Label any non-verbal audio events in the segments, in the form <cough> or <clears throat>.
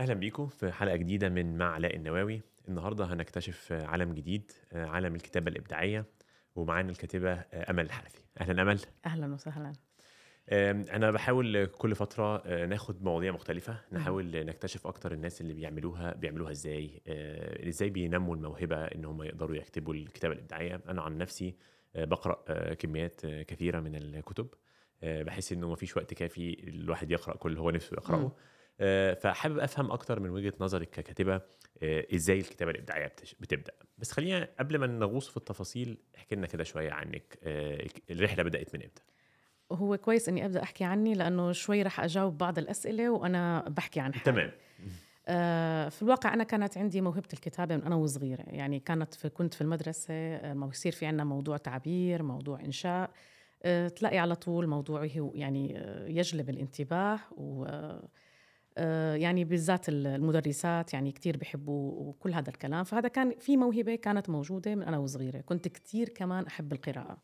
أهلا بيكم في حلقة جديدة من مع علاء النواوي. النهارده هنكتشف عالم جديد عالم الكتابة الإبداعية ومعانا الكاتبة أمل الحنفي. أهلا أمل. أهلا وسهلا. أنا بحاول كل فترة آه، ناخد مواضيع مختلفة نحاول نكتشف أكتر الناس اللي بيعملوها بيعملوها إزاي آه، إزاي بينموا الموهبة إن هم يقدروا يكتبوا الكتابة الإبداعية. أنا عن نفسي آه، بقرأ آه، كميات آه، كثيرة من الكتب. آه، بحس إنه مفيش وقت كافي الواحد يقرأ كل اللي هو نفسه. يقرأه. آه، فحابب أفهم أكتر من وجهة نظرك ككاتبة آه، إزاي الكتابة الإبداعية بتبدأ؟ بس خلينا قبل ما نغوص في التفاصيل احكي لنا كده شوية عنك آه، الرحلة بدأت من إمتى؟ هو كويس إني أبدأ أحكي عني لأنه شوي رح أجاوب بعض الأسئلة وأنا بحكي عن حالي. تمام. آه في الواقع أنا كانت عندي موهبة الكتابة من أنا وصغيرة يعني كانت في كنت في المدرسة آه، ما يصير في عنا موضوع تعبير موضوع إنشاء آه تلاقي على طول موضوعي هو يعني آه يجلب الانتباه و آه، آه، يعني بالذات المدرسات يعني كتير بيحبوا وكل هذا الكلام. فهذا كان في موهبة كانت موجودة من أنا وصغيرة. كنت كتير كمان أحب القراءة.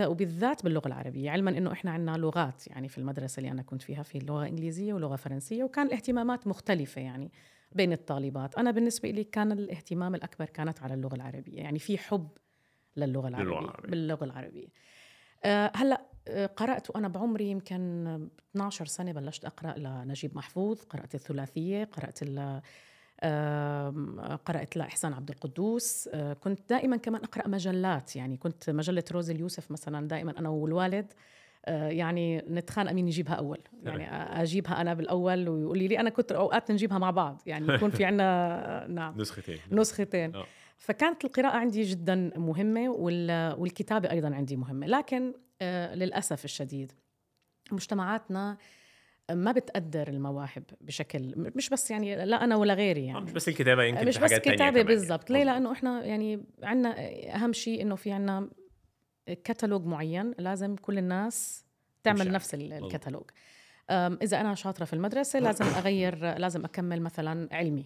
وبالذات باللغة العربية. علما أنه إحنا عندنا لغات يعني في المدرسة اللي أنا كنت فيها في لغة إنجليزية ولغة فرنسية. وكان الاهتمامات مختلفة يعني بين الطالبات. أنا بالنسبة لي كان الاهتمام الأكبر كانت على اللغة العربية. يعني في حب للغة العربية, العربية. باللغة العربية. آه، هلأ آه، قرأت وأنا بعمري يمكن 12 سنة بلشت أقرأ لنجيب محفوظ قرأت الثلاثية قرأت قرأت لإحسان عبد القدوس. كنت دائما كمان أقرأ مجلات يعني كنت مجلة روز اليوسف مثلا دائما أنا والوالد آه، يعني نتخانق مين يجيبها أول. يعني أجيبها أنا بالأول ويقول لي أنا كنت أوقات نجيبها مع بعض يعني <laughs> يكون في عنا نعم. نسختين. نسختين. آه. فكانت القراءة عندي جدا مهمة وال- والكتابة أيضا عندي مهمة. لكن آه، للأسف الشديد. مجتمعاتنا ما بتقدر المواهب بشكل مش بس يعني لا أنا ولا غيري يعني. مش بس الكتابة يمكن مش بس كمان يعني. بالضبط. ليه. لأنه إحنا يعني عنا أهم شيء إنه في عنا كتالوج معين لازم كل الناس تعمل نفس. الكتالوج. أم، إذا أنا شاطرة في المدرسة لازم أغير لازم أكمل مثلا علمي.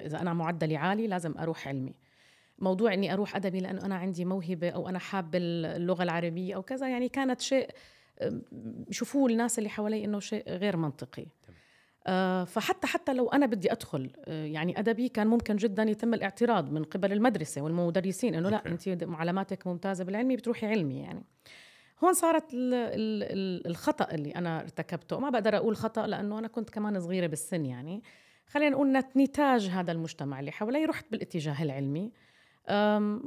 إذا أنا معدلي عالي لازم أروح علمي. موضوع إني أروح أدبي لأنه أنا عندي موهبة أو أنا حابة اللغة العربية أو كذا يعني كانت شيء أم، يشوفوه الناس اللي حوالي إنه شيء غير منطقي. آه، فحتى حتى لو أنا بدي أدخل آه، يعني أدبي كان ممكن جدا يتم الاعتراض من قبل المدرسة والمدرسين إنه لا. انت معلوماتك ممتازة بالعلمي بتروحي علمي يعني هون صارت ال ال ال الخطأ اللي أنا ارتكبته ما بقدر أقول خطأ لأنه أنا كنت كمان صغيرة بالسن يعني خلينا نقول نت- نتاج هذا المجتمع اللي حوالي رحت بالاتجاه العلمي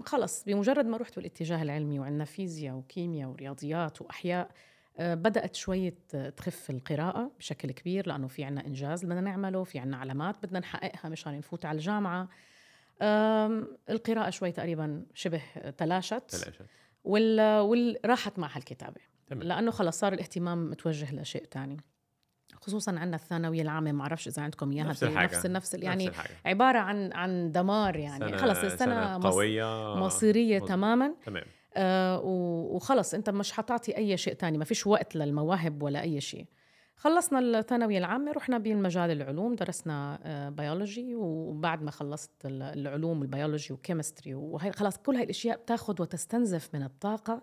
خلص بمجرد ما رحت بالاتجاه العلمي وعندنا فيزياء وكيمياء ورياضيات وأحياء أه، بدأت شوية تخف القراءة بشكل كبير لأنه في عنا إنجاز بدنا نعمله في عنا علامات بدنا نحققها مشان نفوت على الجامعة. القراءة شوي تقريبا شبه تلاشت. تلاشت. وال... وال... راحت معها الكتابة تمام. لأنه خلص صار الاهتمام متوجه لشيء تاني. خصوصا عندنا الثانوية العامة ما بعرفش إذا عندكم إياها نفس الحاجة. نفس نفس يعني نفس الحاجة. عبارة عن عن دمار يعني سنة خلص السنة مص- قوية مصيرية مظبوط. تماما تمام آه، وخلص أنت مش حتعطي أي شيء تاني ما فيش وقت للمواهب ولا أي شيء خلصنا الثانوية العامة رحنا بالمجال العلوم درسنا آه، بيولوجي وبعد ما خلصت ال- العلوم ال biology و chemistry وهي خلاص كل هاي الأشياء بتاخذ وتستنزف من الطاقة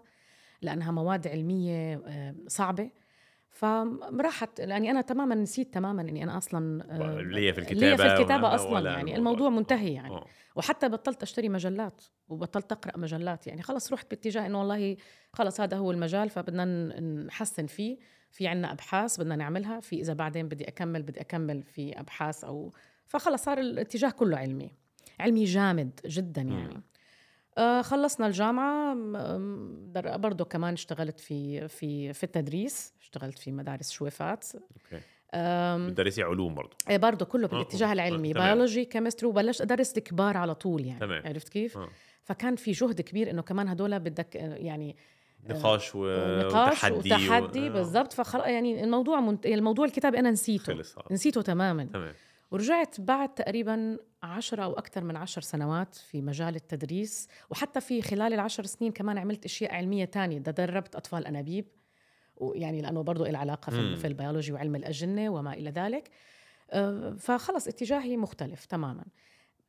لأنها مواد علمية آه، صعبة فراحت يعني أنا تماما نسيت تماما إني أنا أصلا آه، ليا في ليا في ولا- أصلا. يعني الموضوع. منتهي يعني. آه. وحتى بطلت أشتري مجلات وبطلت أقرأ مجلات. يعني خلص رحت باتجاه إنه والله خلص هذا هو المجال فبدنا نحسن فيه. في عنا أبحاث بدنا نعملها. في إذا بعدين بدي أكمل بدي أكمل في أبحاث أو فخلص صار الاتجاه كله علمي. علمي جامد جدا يعني. آه خلصنا الجامعة برضو كمان اشتغلت في في في التدريس اشتغلت في مدارس شويفات okay بتدرسي علوم برضه إيه برضه كله آه، بالاتجاه آه، العلمي. biology chemistry وبلشت أدرس الكبار على طول يعني تمام. عرفت كيف؟ آه. فكان في جهد كبير إنه كمان هدول بدك آه، يعني نقاش و... نقاش وتحدي وتحدي و... بالضبط فخل يعني الموضوع منت... الموضوع الكتابي أنا نسيته خلص آه. نسيته تماما تمام ورجعت بعد تقريبا عشرة أو أكثر من عشر سنوات في مجال التدريس وحتى في خلال العشر سنين كمان عملت أشياء علمية تانية. دربت أطفال أنابيب ويعني لأنه برضو له علاقة مم. في, في البيولوجي وعلم الأجنة وما إلى ذلك. آه، فخلص اتجاهي مختلف تماما.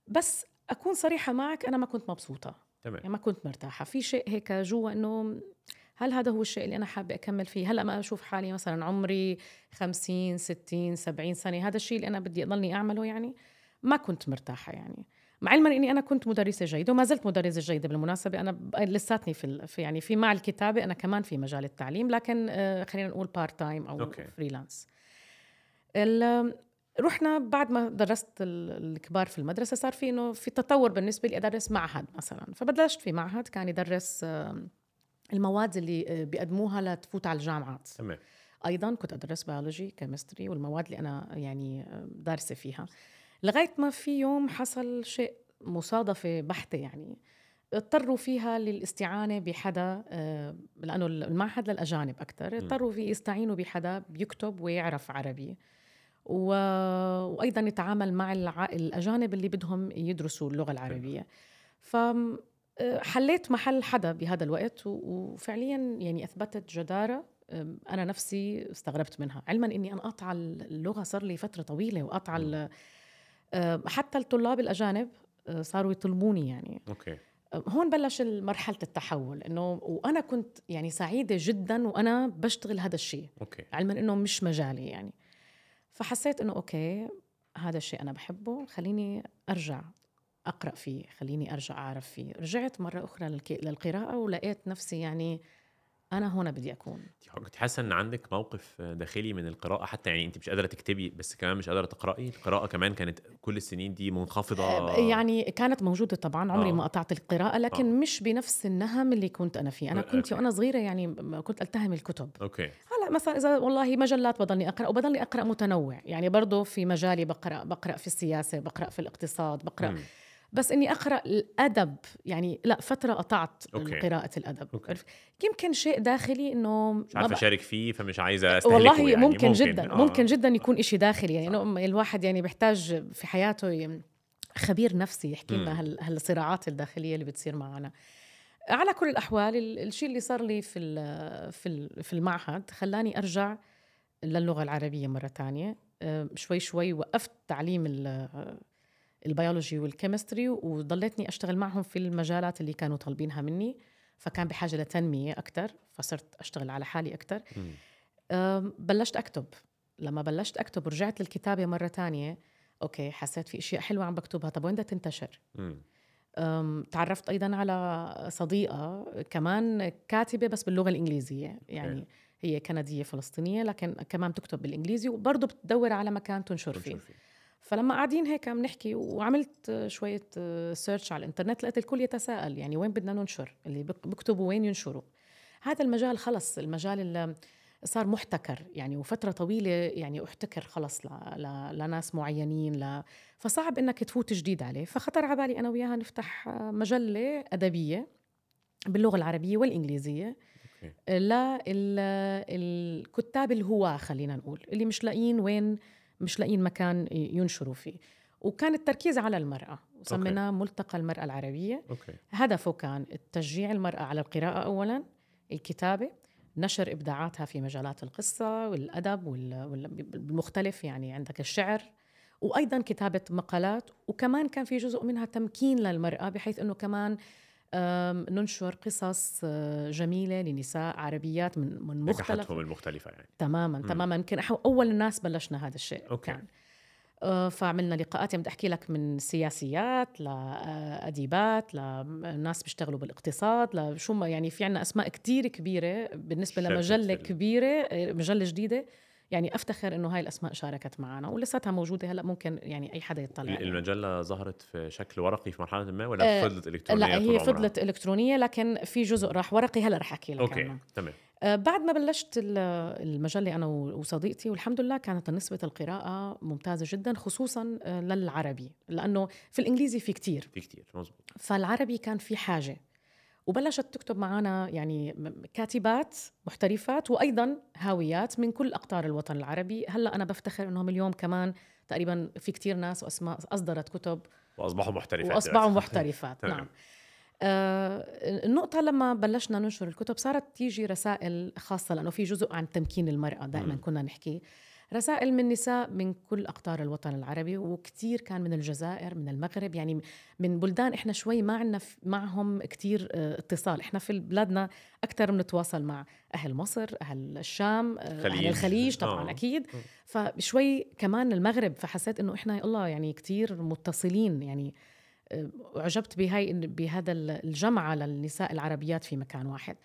بس أكون صريحة معك أنا ما كنت مبسوطة. تمام. يعني ما كنت مرتاحة. في شيء هيك جوا إنه هل هذا هو الشيء اللي أنا حابة أكمل فيه؟ هلأ ما أشوف حالي مثلا عمري 50 60 70 سنة. هذا الشيء اللي أنا بدي أضلني أعمله يعني؟ ما كنت مرتاحة يعني. مع علما إني أنا كنت مدرسة جيدة وما زلت مدرسة جيدة بالمناسبة. أنا لساتني في, في يعني في مع الكتابة أنا كمان في مجال التعليم لكن آه، خلينا نقول part time أو okay. freelance رحنا بعد ما درست الكبار في المدرسة صار في إنه في تطور بالنسبة لي أدرس معهد مثلا. فبلشت في معهد كان يدرس المواد اللي آه، بيقدموها لتفوت على الجامعات. تمام. أيضا كنت أدرس biology chemistry والمواد اللي أنا يعني دارسة فيها. لغاية ما في يوم حصل شيء مصادفة بحتة يعني اضطروا فيها للاستعانة بحدا آه، لأنه المعهد للأجانب أكثر اضطروا في يستعينوا بحدا بيكتب ويعرف عربي. و... وأيضا يتعامل مع الع... الأجانب اللي بدهم يدرسوا اللغة العربية. ف حليت محل حدا بهذا الوقت وفعليا يعني أثبتت جدارة أنا نفسي استغربت منها. علما إني أنا قاطعه اللغة صار لي فترة طويلة وقاطعه حتى الطلاب الأجانب أه، صاروا يطلبوني يعني. okay. هون بلش مرحلة التحول إنه وأنا كنت يعني سعيدة جدا وأنا بشتغل هذا الشيء okay. علما إنه مش مجالي يعني. فحسيت إنه أوكي هذا الشيء أنا بحبه خليني أرجع أقرأ فيه خليني أرجع أعرف فيه. رجعت مرة أخرى للقراءة ولقيت نفسي يعني أنا هنا بدي أكون. كنت حاسة إن عندك موقف داخلي من القراءة حتى يعني أنت مش قادرة تكتبي بس كمان مش قادرة تقرأي. القراءة كمان كانت كل السنين دي منخفضة. آه، يعني كانت موجودة طبعا عمري آه. ما قطعت القراءة لكن آه. مش بنفس النهم اللي كنت أنا فيه. أنا كنت وأنا صغيرة يعني كنت ألتهم الكتب. okay. هلا مثلا إذا والله مجلات بضلني أقرأ وبضلني أقرأ متنوع. يعني برضه في مجالي بقرأ بقرأ في السياسة بقرأ في الاقتصاد بقرأ م. بس إني أقرأ الأدب يعني لا فترة قطعت okay. قراءة الأدب. okay. يمكن شيء داخلي إنه مش عارفة أشارك فيه فمش عايزة أستهلكه والله يعني. ممكن, ممكن. جدا آه. ممكن جدا يكون إشي داخلي. يعني إنه الواحد يعني بيحتاج في حياته خبير نفسي يحكي لنا هالصراعات الداخلية اللي بتصير معنا. على كل الأحوال الشيء اللي صار لي في في في المعهد خلاني أرجع للغة العربية مرة ثانية آه، شوي شوي وقفت تعليم ال biology وال chemistry وضليتني أشتغل معهم في المجالات اللي كانوا طالبينها مني فكان بحاجة لتنمية أكثر فصرت أشتغل على حالي أكثر بلشت أكتب. لما بلشت أكتب ورجعت للكتابة مرة تانية okay حسيت في أشياء حلوة عم بكتبها طب وين بدها تنتشر؟ تعرفت أيضا على صديقة كمان كاتبة بس باللغة الإنجليزية يعني هي كندية فلسطينية لكن كمان بتكتب بالإنجليزي وبرضه بتدور على مكان تنشر فيه. فلما قاعدين هيك عم نحكي وعملت شوية سيرش على الإنترنت لقيت الكل يتساءل يعني وين بدنا ننشر؟ اللي بيكتبوا وين ينشروا. هذا المجال خلص المجال اللي صار محتكر يعني وفترة طويلة يعني احتكر خلص ل... ل... لناس معينين ل... فصعب إنك تفوت جديد عليه. فخطر على بالي أنا وياها نفتح مجلة أدبية باللغة العربية والإنجليزية للكتاب الهواة خلينا نقول اللي مش لاقيين وين مش لاقيين مكان ينشروا فيه. وكان التركيز على المرأة وسميناه ملتقى المرأة العربية. أوكي. هدفه كان تشجيع المرأة على القراءة أولا الكتابة نشر إبداعاتها في مجالات القصة والأدب والمختلف يعني عندك الشعر وأيضا كتابة مقالات وكمان كان في جزء منها تمكين للمرأة بحيث أنه كمان ننشر قصص آه، جميلة لنساء عربيات من من مختلف المختلفة يعني. تماما تماما. يمكن أول الناس بلشنا هذا الشيء أوكي. كان. آه، فعملنا لقاءات. بدي أحكي لك من سياسيات لاديبات لناس بيشتغلوا بالاقتصاد لشو ما يعني في عنا أسماء كتير كبيرة بالنسبة لمجلة كبيرة آه، مجلة جديدة. يعني أفتخر إنه هاي الأسماء شاركت معنا ولساتها موجودة هلأ ممكن يعني أي حدا يطلع المجلة ظهرت في شكل ورقي في مرحلة ما ولا آه فضلت إلكترونية لا هي فضلت إلكترونية لكن في جزء راح ورقي هلأ رح أحكي لك أوكي عنه. تمام. آه بعد ما بلشت المجلة أنا وصديقتي والحمد لله كانت نسبة القراءة ممتازة جدا خصوصا للعربي لأنه في الإنجليزي في كتير. في كتير مزبوط. فالعربي كان في حاجة. وبلشت تكتب معنا يعني كاتبات محترفات وأيضا هاويات من كل أقطار الوطن العربي. هلأ أنا بفتخر إنهم اليوم كمان تقريبا في كتير ناس وأسماء أصدرت كتب وأصبحوا محترفات. وأصبحوا <laughs> محترفات نعم. آه النقطة لما بلشنا ننشر الكتب صارت تيجي رسائل خاصة لأنه في جزء عن تمكين المرأة دائما كنا نحكي. رسائل من نساء من كل أقطار الوطن العربي وكتير كان من الجزائر من المغرب يعني من بلدان إحنا شوي ما عندنا معهم كتير آه، اتصال. إحنا في بلادنا أكثر بنتواصل مع أهل مصر أهل الشام آه، خليج. أهل الخليج طبعا آه. أكيد فشوي كمان المغرب فحسيت إنه إحنا الله يعني كتير متصلين يعني آه، أعجبت بهاي بهذا الجمع للنساء العربيات في مكان واحد.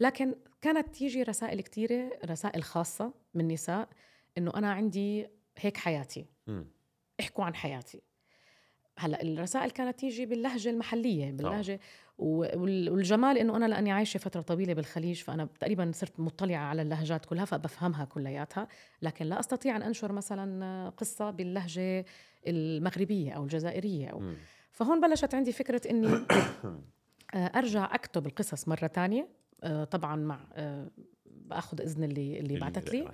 لكن كانت تيجي رسائل كثيرة رسائل خاصة من نساء. إنه أنا عندي هيك حياتي. مم. احكوا عن حياتي. هلأ الرسائل كانت تيجي باللهجة المحلية باللهجة وال- والجمال إنه أنا لأني عايشة فترة طويلة بالخليج فأنا تقريبا صرت مطلعة على اللهجات كلها فبفهمها كلياتها. لكن لا أستطيع أن أنشر مثلا قصة باللهجة المغربية أو الجزائرية أو مم. فهون بلشت عندي فكرة إني <coughs> آه، أرجع أكتب القصص مرة تانية. آه، طبعا مع آه، بأخذ إذن اللي اللي بعثت لي.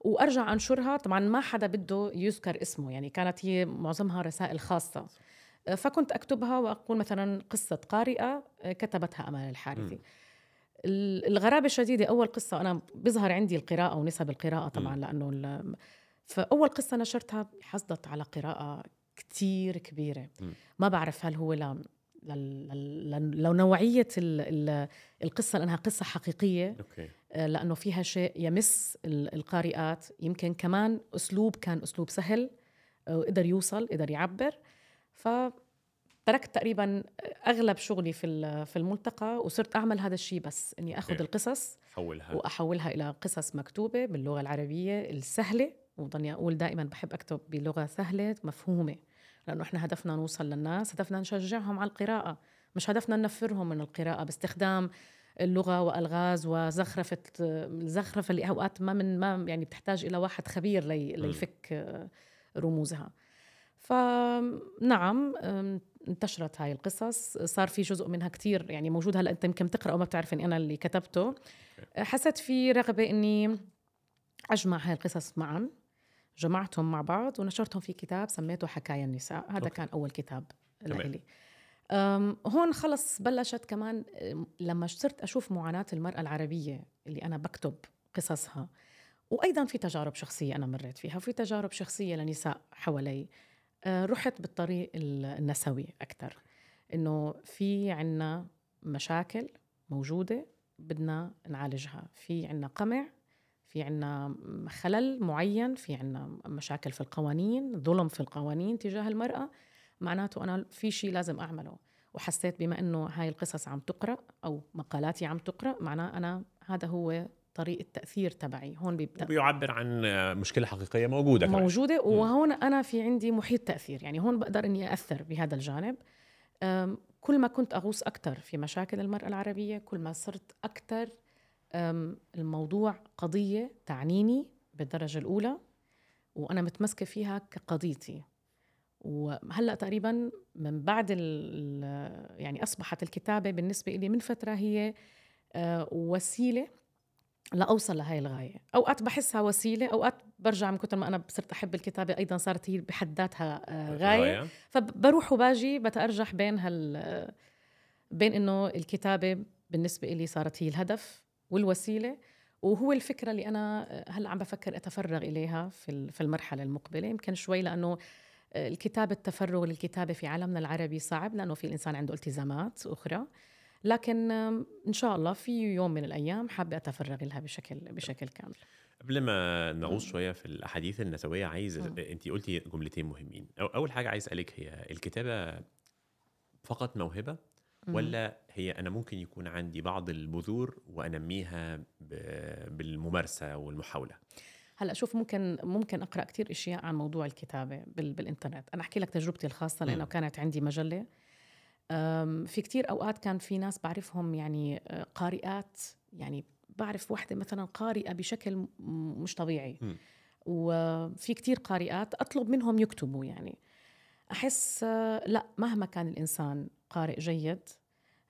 وأرجع أنشرها. طبعا ما حدا بده يذكر اسمه يعني كانت هي معظمها رسائل خاصة. آه، فكنت أكتبها وأقول مثلا قصة قارئة آه، كتبتها أمال الحارثي. الغرابة الشديدة أول قصة أنا بظهر عندي القراءة ونسب القراءة طبعا مم. لأنه فأول قصة نشرتها حصلت على قراءة كتير كبيرة. مم. ما بعرف هل هو ل... لو نوعيه ال... ال... القصة لأنها قصة حقيقية. أوكي. آه، لأنه فيها شيء يمس ال- القارئات. يمكن كمان أسلوب كان أسلوب سهل آه، وقدر يوصل قدر يعبر. فتركت تقريبا أغلب شغلي في في الملتقى وصرت أعمل هذا الشيء بس إني أخذ أوكي. القصص حولها وأحولها إلى قصص مكتوبة باللغة العربية السهلة. وضلني أقول دائما بحب أكتب بلغة سهلة مفهومة لأنه إحنا هدفنا نوصل للناس هدفنا نشجعهم على القراءة. مش هدفنا ننفرهم من القراءة باستخدام اللغة وألغاز وزخرفة الزخرفه اللي أوقات ما من ما يعني بتحتاج إلى واحد خبير لي ليفك آه، رموزها. فنعم انتشرت هاي القصص. صار في جزء منها كتير يعني موجود هلأ أنت يمكن بتقرأ وما بتعرف إني أنا اللي كتبته. حسيت في رغبة إني أجمع هاي القصص معا جمعتهم مع بعض ونشرتهم في كتاب سميته حكايا النساء. هذا أوكي. كان أول كتاب. لإلي. هون خلص بلشت كمان لما صرت أشوف معاناة المرأة العربية اللي أنا بكتب قصصها. وأيضا في تجارب شخصية أنا مريت فيها وفي تجارب شخصية لنساء حوالي. أه، رحت بالطريق ال- النسوي أكثر إنه في عنا مشاكل موجودة بدنا نعالجها. في عنا قمع في عنا خلل معين في عنا مشاكل في القوانين ظلم في القوانين تجاه المرأة. معناته أنا في شيء لازم أعمله. وحسيت بما أنه هاي القصص عم تقرأ أو مقالاتي عم تقرأ معناه أنا هذا هو طريق التأثير تبعي. هون بيبدأ. بيعبر عن مشكلة حقيقية موجودة كمان. موجودة وهون أنا في عندي محيط تأثير. يعني هون بقدر أني أثر بهذا الجانب. كل ما كنت أغوص أكثر في مشاكل المرأة العربية كل ما صرت أكثر أم، الموضوع قضية تعنيني بالدرجة الأولى وأنا متمسكة فيها كقضيتي. وهلأ تقريبا من بعد يعني أصبحت الكتابة بالنسبة لي من فترة هي آه، وسيلة لأوصل لهي الغاية. أوقات بحسها وسيلة أوقات برجع من كثر ما أنا صرت أحب الكتابة أيضا صارت هي بحد ذاتها آه، غاية. فبروح وباجي بتأرجح بين هال بين إنه الكتابة بالنسبة لي صارت هي الهدف والوسيلة وهو الفكرة اللي أنا هلأ عم بفكر أتفرغ إليها في ال- في المرحلة المقبلة. يمكن شوي لأنه الكتابة التفرغ للكتابة في عالمنا العربي صعب لأنه في الإنسان عنده التزامات أخرى. لكن إن شاء الله في يوم من الأيام حابة أتفرغ لها بشكل بشكل كامل. قبل ما نغوص شوية في الأحاديث النسوية عايز. أنت قلتي جملتين مهمين. أو أول حاجة عايز أسألك هي الكتابة فقط موهبة ولا هي أنا ممكن يكون عندي بعض البذور وأنميها بالممارسة والمحاولة؟ هلا شوف ممكن ممكن أقرأ كتير أشياء عن موضوع الكتابة بال بالإنترنت. أنا أحكي لك تجربتي الخاصة لأنه. كانت عندي مجلة. في كتير أوقات كان في ناس بعرفهم يعني آه، قارئات. يعني بعرف واحدة مثلا قارئة بشكل م- مش طبيعي. مم. وفي كتير قارئات أطلب منهم يكتبوا يعني. أحس آه، لا مهما كان الإنسان قارئ جيد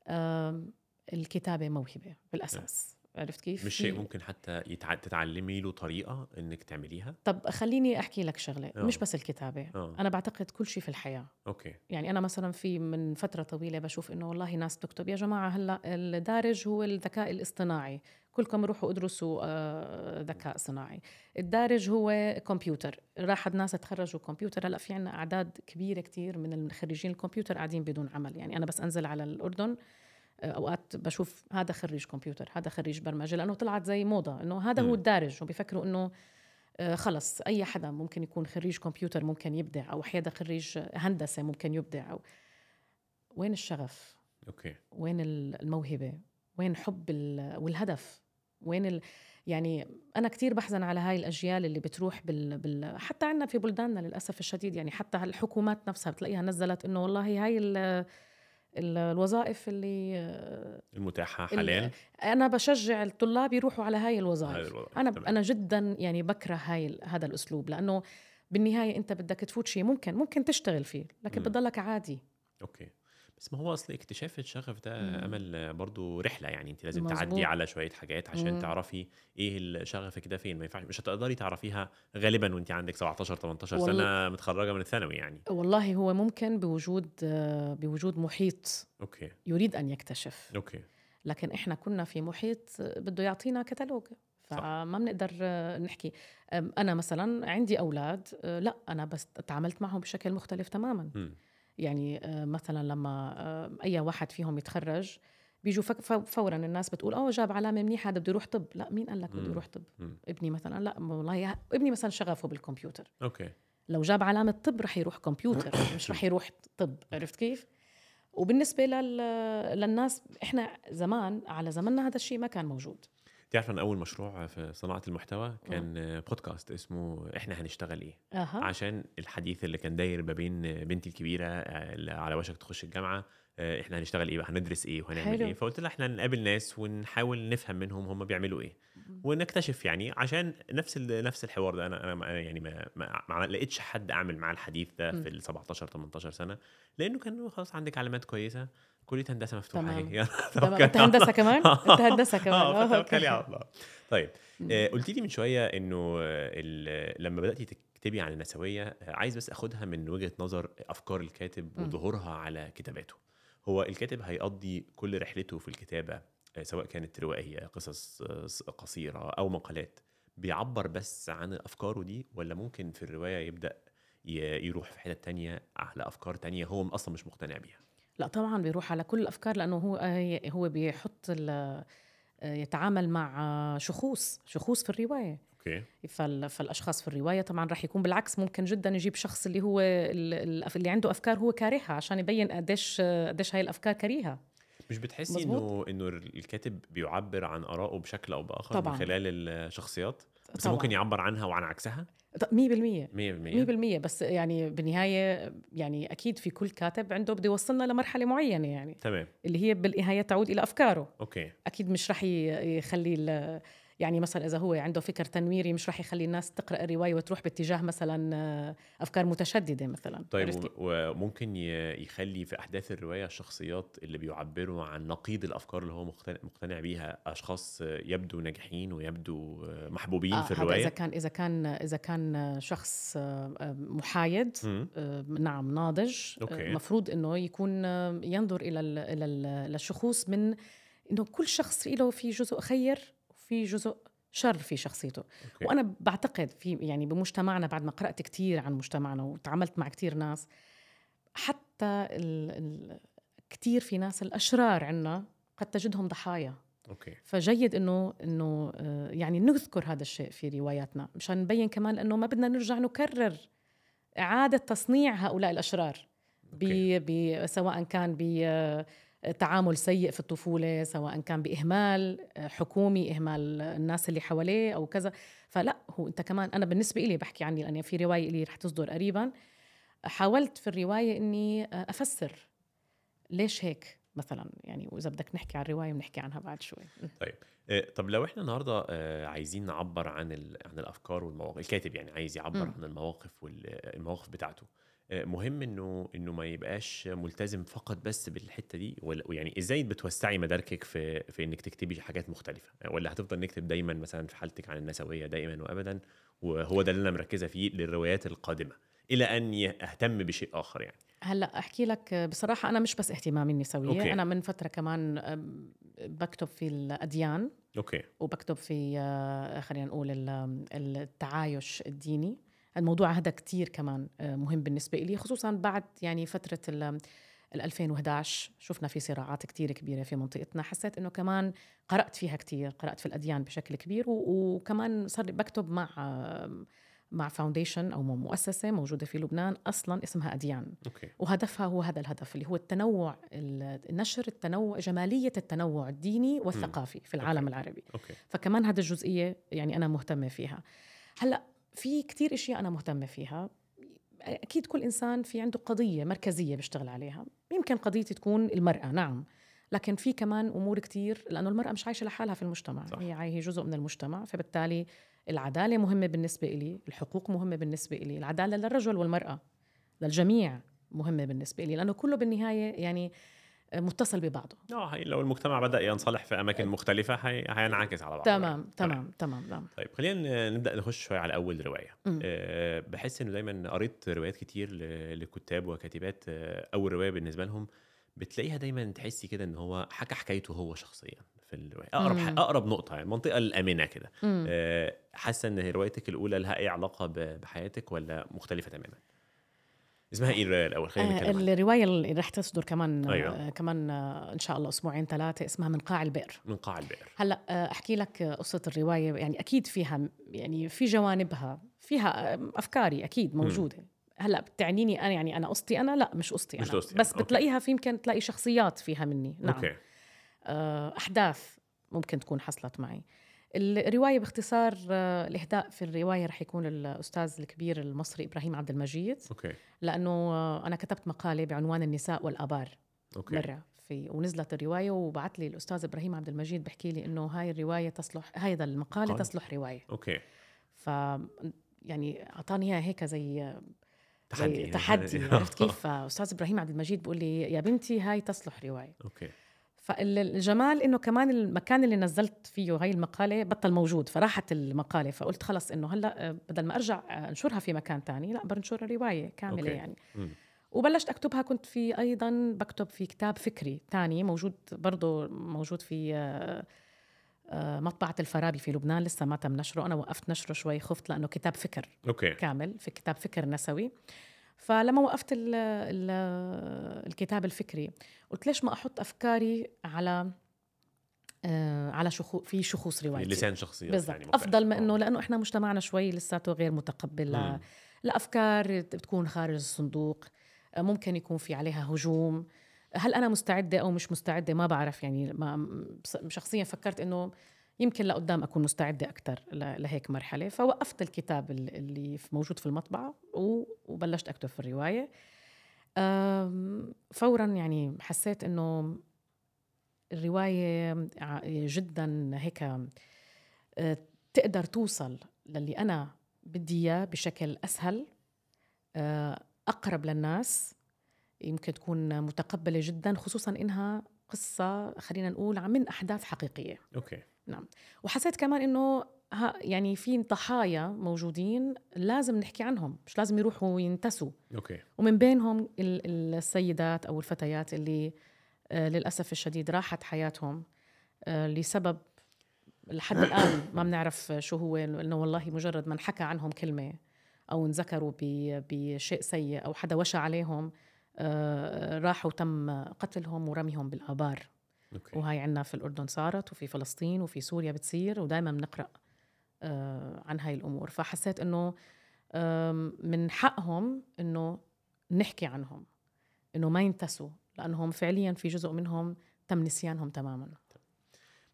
آم، الكتابة موهبة بالأساس. عرفت كيف؟ مش شيء ممكن حتى يتع... تتعلمي له طريقة إنك تعمليها طب خليني أحكي لك شغلة آه. مش بس الكتابة آه. أنا بعتقد كل شيء في الحياة أوكي يعني أنا مثلا في من فترة طويلة بشوف إنه والله ناس تكتب يا جماعة هلأ الدارج هو الذكاء الاصطناعي كلكم روحوا ادرسوا آه، ذكاء صناعي الدارج هو كمبيوتر راح ناس تخرجوا كمبيوتر هلأ في عنا أعداد كبيرة كتير من الخريجين الكمبيوتر قاعدين بدون عمل يعني أنا بس أنزل على الأردن آه، أوقات بشوف هذا خريج كمبيوتر هذا خريج برمجة لأنه طلعت زي موضة إنه هذا هو مم. الدارج. وبيفكروا إنه آه، خلص أي حدا ممكن يكون خريج كمبيوتر ممكن يبدع أو حدا خريج هندسة ممكن يبدع. أو وين الشغف؟ okay. وين ال- الموهبة؟ وين حب ال- والهدف؟ وين ال... يعني أنا كتير بحزن على هاي الأجيال اللي بتروح بال, بال... حتى عندنا في بلداننا للأسف الشديد يعني حتى الحكومات نفسها بتلاقيها نزلت إنه والله هاي ال... ال- الوظائف اللي المتاحة ال- حاليا أنا بشجع الطلاب يروحوا على هاي هاي الوظائف الوظائف، أنا تمام. أنا جدا يعني بكره هاي هذا الأسلوب لأنه بالنهاية أنت بدك تفوت شيء ممكن ممكن تشتغل فيه لكن. بتضلك عادي أوكي بس ما هو أصل اكتشاف الشغف ده مم. أمل برضو رحلة يعني انت لازم مظبوط. تعدي على شوية حاجات عشان مم. تعرفي إيه شغفك ده فين. ما ينفعش مش هتقدري تعرفيها غالبا وانت عندك 17 18 والله- سنة متخرجة من الثانوي يعني. والله هو ممكن بوجود بوجود محيط okay. يريد أن يكتشف. okay. لكن إحنا كنا في محيط بده يعطينا كتالوج. فما بنقدر نحكي. أنا مثلا عندي أولاد آه، لا أنا بس تعاملت معهم بشكل مختلف تماما. مم. يعني آه، مثلا لما آه، أي واحد فيهم يتخرج بيجوا فورا الناس بتقول آه جاب علامة منيحة هذا بده يروح طب. لا مين قال لك بده. يروح طب؟ مم. ابني مثلا. لا والله ابني مثلا شغفه بالكمبيوتر. okay. لو جاب علامة طب رح يروح كمبيوتر <coughs> مش رح يروح طب. عرفت كيف؟ وبالنسبة لل... للناس إحنا زمان على زماننا هذا الشيء ما كان موجود. تعرف ان أول مشروع في صناعة المحتوى كان بودكاست اسمه إحنا هنشتغل إيه؟ أها. عشان الحديث اللي كان داير ما بين بنتي الكبيرة آه، اللي على وشك تخش الجامعة آه، إحنا هنشتغل إيه بقى؟ هندرس إيه؟ وهنعمل حلو. إيه؟ فقلت لها إحنا نقابل ناس ونحاول نفهم منهم هم بيعملوا إيه. ونكتشف يعني عشان نفس نفس الحوار ده أنا أنا يعني ما, ما, ما لقيتش حد أعمل معاه الحديث ده. في ال 17 18 سنة لأنه كان خلاص عندك علامات كويسة. كلية هندسة مفتوحة تمام. <laughs> اهي يلا تمام. أنت الله. كمان؟ أنت هندسة كمان آه آه، فتوكلي أوكي. على الله طيب آه، قلت لي من شوية إنه آه، لما بدأتي تكتبي عن النسوية عايز بس أخدها من وجهة نظر أفكار الكاتب. وظهورها على كتاباته هو الكاتب هيقضي كل رحلته في الكتابة سواء كانت روائية قصص قصيرة أو مقالات بيعبر بس عن أفكاره دي ولا ممكن في الرواية يبدأ يروح في حتت تانية على أفكار تانية هو أصلا مش مقتنع بيها لا طبعا بيروح على كل الأفكار لأنه هو آه، هو بيحط ال- آه، يتعامل مع شخوص شخوص في الرواية أوكي فال- فالأشخاص في الرواية طبعا راح يكون بالعكس ممكن جدا يجيب شخص اللي هو ال- ال- اللي عنده أفكار هو كارهها عشان يبين قديش قديش هاي الأفكار كريهه مش بتحسي. إنه إنه الكاتب بيعبر عن آرائه بشكل أو بآخر طبعاً. من خلال الشخصيات بس طبعاً. ممكن يعبر عنها وعن عكسها 100% 100% 100% بس يعني بالنهاية يعني أكيد في كل كاتب عنده بده يوصلنا لمرحلة معينة يعني. تمام. اللي هي بالنهاية تعود إلى أفكاره. أوكي. أكيد مش رح يخلي يعني مثلا إذا هو عنده فكر تنويري مش رح يخلي الناس تقرأ الرواية وتروح باتجاه مثلا آه، أفكار متشددة مثلا طيب؟ وممكن يخلي في أحداث الرواية الشخصيات اللي بيعبروا عن نقيض الأفكار اللي هو مقتنع, بيها أشخاص يبدو ناجحين ويبدو محبوبين آه في الرواية إذا كان إذا كان إذا كان شخص آه، آه، محايد. آه، نعم ناضج okay. المفروض إنه يكون آه، ينظر إلى ال إلى ال للشخوص من إنه كل شخص له في جزء خير وفي جزء شر في شخصيته okay. وأنا بعتقد في يعني بمجتمعنا بعد ما قرأت كثير عن مجتمعنا وتعاملت مع كثير ناس حتى ال ال كثير في ناس الأشرار عنا قد تجدهم ضحايا أوكي فجيد إنه إنه آه، يعني نذكر هذا الشيء في رواياتنا مشان نبين كمان إنه ما بدنا نرجع نكرر إعادة تصنيع هؤلاء الأشرار. ب ب سواء كان ب تعامل سيء في الطفولة سواء كان بإهمال آه، حكومي إهمال الناس اللي حواليه أو كذا. فلا هو أنت كمان أنا بالنسبة إلي بحكي عني لأن في رواية اللي رح تصدر قريبا. حاولت في الرواية إني آه، أفسر ليش هيك مثلا. يعني وإذا بدك نحكي عن الرواية بنحكي عنها بعد شوي. طيب آه، طب لو إحنا النهارده عايزين نعبر عن عن الأفكار والمواقف الكاتب يعني عايز يعبر مم. عن المواقف والمواقف بتاعته. مهم إنه إنه ما يبقاش ملتزم فقط بس بالحتة دي ولا يعني إزاي بتوسعي مداركك في في إنك تكتبي حاجات مختلفة؟ ولا هتفضل نكتب دايما مثلا في حالتك عن النسوية دائما وابدا وهو ده اللي أنا مركزة فيه للروايات القادمة إلى أن أهتم بشيء آخر يعني. هلأ أحكي لك بصراحة أنا مش بس اهتمامي النسوية okay. أنا من فترة كمان بكتب في الأديان. okay. وبكتب في آه، خلينا نقول ال- التعايش الديني. الموضوع هذا كتير كمان آه، مهم بالنسبة لي خصوصا بعد يعني فترة ال ال 2011 شفنا في صراعات كتير كبيرة في منطقتنا حسيت إنه كمان قرأت فيها كتير قرأت في الأديان بشكل كبير وكمان صار بكتب مع مع foundation أو مؤسسة موجودة في لبنان أصلا اسمها أديان. okay. وهدفها هو هذا الهدف اللي هو التنوع ال- نشر التنوع جمالية التنوع الديني والثقافي في العالم okay. العربي. okay. فكمان هذه الجزئيه يعني أنا مهتمة فيها. هلأ في كتير إشياء أنا مهتمة فيها. أكيد كل إنسان في عنده قضية مركزية بيشتغل عليها. يمكن قضيتي تكون المرأة نعم. لكن في كمان أمور كتير لأنه المرأة مش عايشة لحالها في المجتمع. صح. هي هي جزء من المجتمع فبالتالي العدالة مهمة بالنسبة لي الحقوق مهمة بالنسبة لي العدالة للرجل والمرأة للجميع مهمة بالنسبة لي لأنه كله بالنهاية يعني متصل ببعضه آه هي لو المجتمع بدأ ينصلح في أماكن مختلفة هي... هينعكس على بعض تمام تمام تمام تمام طيب خلينا نبدأ نخش شوية على أول رواية. أه بحس إنه دايما قريت روايات كتير لكتاب وكاتبات أه أول رواية بالنسبة لهم بتلاقيها دايما تحسي كده إن هو حكى حكايته هو شخصيا في الرواية أقرب. مم. أقرب نقطة يعني المنطقة الامنه كده. أه حاسة إن روايتك الأولى لها اي علاقة. بحياتك ولا مختلفة تماما اسمها إيه الرواية الأول؟ خلينا نتكلم عنها. آه الرواية اللي رح تصدر كمان أيوة. أيوة. كمان آه، إن شاء الله أسبوعين ثلاثة اسمها من قاع البئر. من قاع البئر. هلأ آه، أحكي لك آه، قصة الرواية يعني أكيد فيها يعني في جوانبها فيها آه، أفكاري أكيد موجودة. هلأ بتعنيني أنا يعني أنا قصتي أنا؟ لا مش قصتي مش أنا. قصتي بس أنا، okay. بتلاقيها في يمكن تلاقي شخصيات فيها مني. نعم. okay. آه، أحداث ممكن تكون حصلت معي. الرواية باختصار آه، الإهداء في الرواية رح يكون الأستاذ الكبير المصري إبراهيم عبد المجيد. okay. لأنه آه، أنا كتبت مقالة بعنوان النساء والآبار okay. مرة في ونزلت الرواية وبعت لي الأستاذ إبراهيم عبد المجيد بحكي لي إنه هاي الرواية تصلح هذا المقالة مقالة. تصلح رواية. okay. ف يعني أعطاني إياها هيك زي تحدي. زي تحدي <laughs> عرفت كيف؟ فأستاذ إبراهيم عبد المجيد بيقول لي يا بنتي هاي تصلح رواية. okay. فالجمال إنه كمان المكان اللي نزلت فيه هاي المقالة بطل موجود فراحت المقالة فقلت خلص إنه هلأ بدل ما أرجع أنشرها في مكان تاني لأ بنشر رواية كاملة okay. يعني مم. وبلشت أكتبها كنت في أيضا بكتب في كتاب فكري تاني موجود برضه موجود في آه، مطبعة الفارابي في لبنان لسه ما تم نشره أنا وقفت نشره شوي خفت لأنه كتاب فكر okay كامل في كتاب فكر نسوي فلما وقفت ال ال الكتاب الفكري قلت ليش ما أحط أفكاري على آه، على شخو في شخوص روايتي لسان شخصيات بالضبط يعني. أفضل ما. إنه لأنه إحنا مجتمعنا شوي لساته غير متقبل. ل- لافكار بتكون خارج الصندوق آه، ممكن يكون في عليها هجوم هل أنا مستعدة أو مش مستعدة ما بعرف يعني ما شخصيا فكرت إنه يمكن لقدام أكون مستعدة أكثر لهيك مرحلة. فوقفت الكتاب ال- اللي موجود في المطبعة وبلشت أكتب في الرواية. فورا يعني حسيت إنه الرواية جدا هيك آه، تقدر توصل للي أنا بدي إياه بشكل أسهل آه، أقرب للناس يمكن تكون متقبلة جدا خصوصا إنها قصة خلينا نقول من أحداث حقيقية. okay. وحسيت كمان إنه ها يعني في ضحايا موجودين لازم نحكي عنهم مش لازم يروحوا ينتسوا. okay. ومن بينهم ال- السيدات أو الفتيات اللي آه، للأسف الشديد راحت حياتهم آه، لسبب لحد الآن <coughs> ما بنعرف شو هو إنه والله مجرد ما انحكى عنهم كلمة أو انذكروا بشيء سيء أو حدا وشى عليهم آه، راحوا تم قتلهم ورميهم بالآبار. okay وهاي عنا في الأردن صارت وفي فلسطين وفي سوريا بتصير ودائما بنقرأ آه، عن هاي الأمور فحسيت أنه من حقهم أنه نحكي عنهم أنه ما ينتسوا لأنهم فعليا في جزء منهم تم نسيانهم تماما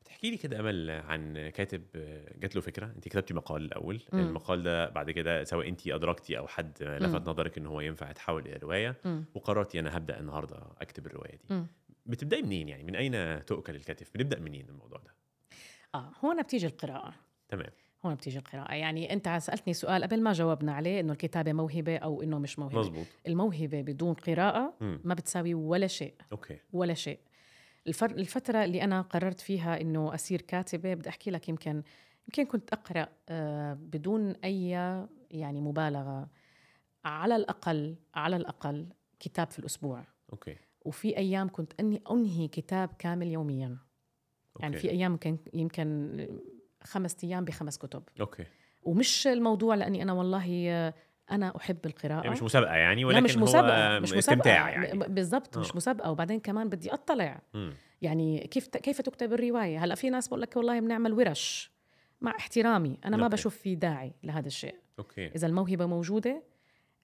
بتحكي لي كده أمل عن كاتب آه، جات له فكرة انت كتبتي مقال الأول مم. المقال ده بعد كده سواء انت أدركتي أو حد لفت مم. نظرك ان هو ينفع يتحول إلى رواية مم. وقررتي أنا هبدأ النهارده أكتب الرواية دي مم. بتبدأي منين يعني؟ من أين تؤكل الكتف؟ بنبدأ منين الموضوع ده؟ آه هون بتيجي القراءة. تمام. هون بتيجي القراءة. يعني أنت سألتني سؤال قبل ما جاوبنا عليه إنه الكتابة موهبة أو إنه مش موهبة. مظبوط. الموهبة بدون قراءة مم. ما بتساوي ولا شيء. أوكي. ولا شيء. الفر... الفترة اللي أنا قررت فيها إنه أصير كاتبة بدي أحكي لك يمكن يمكن كنت أقرأ آه، بدون أي يعني مبالغة. على الأقل على الأقل كتاب في الأسبوع. okay. وفي أيام كنت أني أنهي كتاب كامل يوميا. يعني okay. في أيام يمكن يمكن خمس أيام بخمس كتب. okay. ومش الموضوع لأني أنا والله آه، أنا أحب القراءة. يعني مش مسابقة يعني ولكن مش هو مسابقة مش مسابقة. استمتاع يعني بالضبط آه. مش مسابقة. وبعدين كمان بدي أطلع. مم. يعني كيف كيف تكتب الرواية؟ هلأ في ناس بقول لك والله بنعمل ورش مع احترامي. أنا ما okay. بشوف في داعي لهذا الشيء. okay. إذا الموهبة موجودة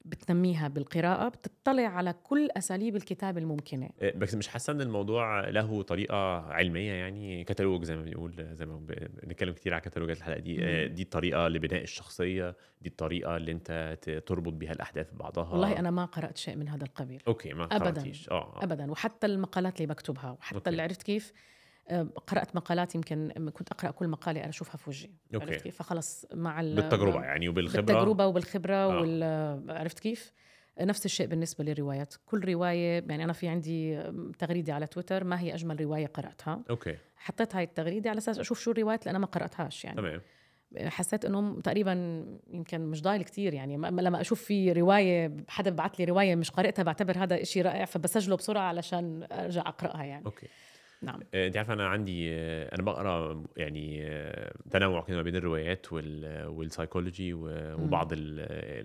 بتنميها بالقراءة بتطلع على كل أساليب الكتابه الممكنة إيه، بس مش حاسة إن الموضوع له طريقة علمية يعني كتالوج زي ما بنقول زي ما بنتكلم كتير على كتالوجات الحلقة دي. آه، دي الطريقة لبناء الشخصية دي الطريقة اللي أنت ت- تربط بيها الأحداث ببعضها والله أنا ما قرأت شيء من هذا القبيل okay ما أبداً. قرأتيش آه آه. ابدا وحتى المقالات اللي بكتبها وحتى okay. اللي عرفت كيف آه، قرأت مقالات يمكن كنت أقرأ كل مقالة أشوفها في وجهي. عرفت كيف؟ فخلص مع ال- بالتجربة يعني وبالخبرة؟ بالتجربة وبالخبرة آه. وال عرفت كيف؟ نفس الشيء بالنسبة للروايات. كل رواية يعني أنا في عندي تغريدة على تويتر ما هي أجمل رواية قرأتها؟ okay. حطيت هاي التغريدة على أساس أشوف شو الروايات اللي أنا ما قرأتهاش يعني. تمام. حسيت إنه تقريبا يمكن مش ضايل كتير يعني. ما- لما أشوف في رواية حدا ببعث لي رواية مش قرأتها بعتبر هذا إشي رائع فبسجله بسرعة علشان أرجع أقرأها يعني. okay. نعم آه، انت عارفة أنا عندي آه، أنا بقرأ يعني آه، تنوع كده ما بين الروايات وال- والسايكولوجي وبعض ال-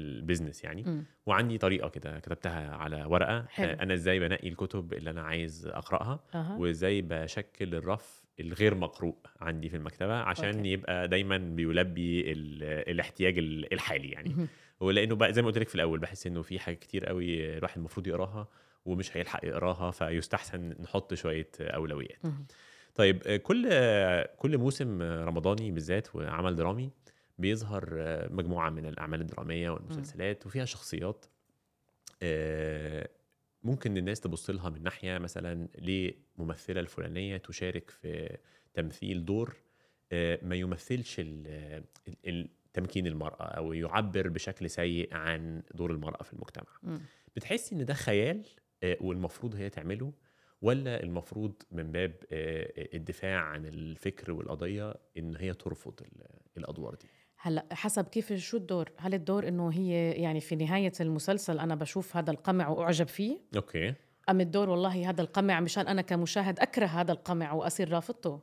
ال business يعني مم. وعندي طريقة كده كتبتها على ورقة حلو. أنا إزاي بنقي الكتب اللي أنا عايز أقرأها أها. وإزاي بشكل الرف الغير مقروء عندي في المكتبة عشان okay. يبقى دايما بيلبي ال- الاحتياج ال- الحالي يعني. ولأنه بقى زي ما قلت لك في الأول بحس إنه في حاجات كتير قوي الواحد المفروض يقراها ومش هيلحق يقراها فيستحسن نحط شوية أولويات. طيب كل كل موسم رمضاني بالذات وعمل درامي بيظهر مجموعة من الأعمال الدرامية والمسلسلات وفيها شخصيات آه، ممكن الناس تبص لها من ناحية مثلا ليه ممثله الفلانية تشارك في تمثيل دور آه، ما يمثلش تمكين المرأة أو يعبر بشكل سيء عن دور المرأة في المجتمع. بتحسي إن ده خيال والمفروض هي تعمله ولا المفروض من باب آه، الدفاع عن الفكر والقضية إن هي ترفض ال- الأدوار دي؟ هلا حسب كيف شو الدور؟ هل الدور إنه هي يعني في نهاية المسلسل أنا بشوف هذا القمع وأعجب فيه؟ أوكي. أم الدور والله هذا القمع مشان أنا كمشاهد أكره هذا القمع وأصير رافضته؟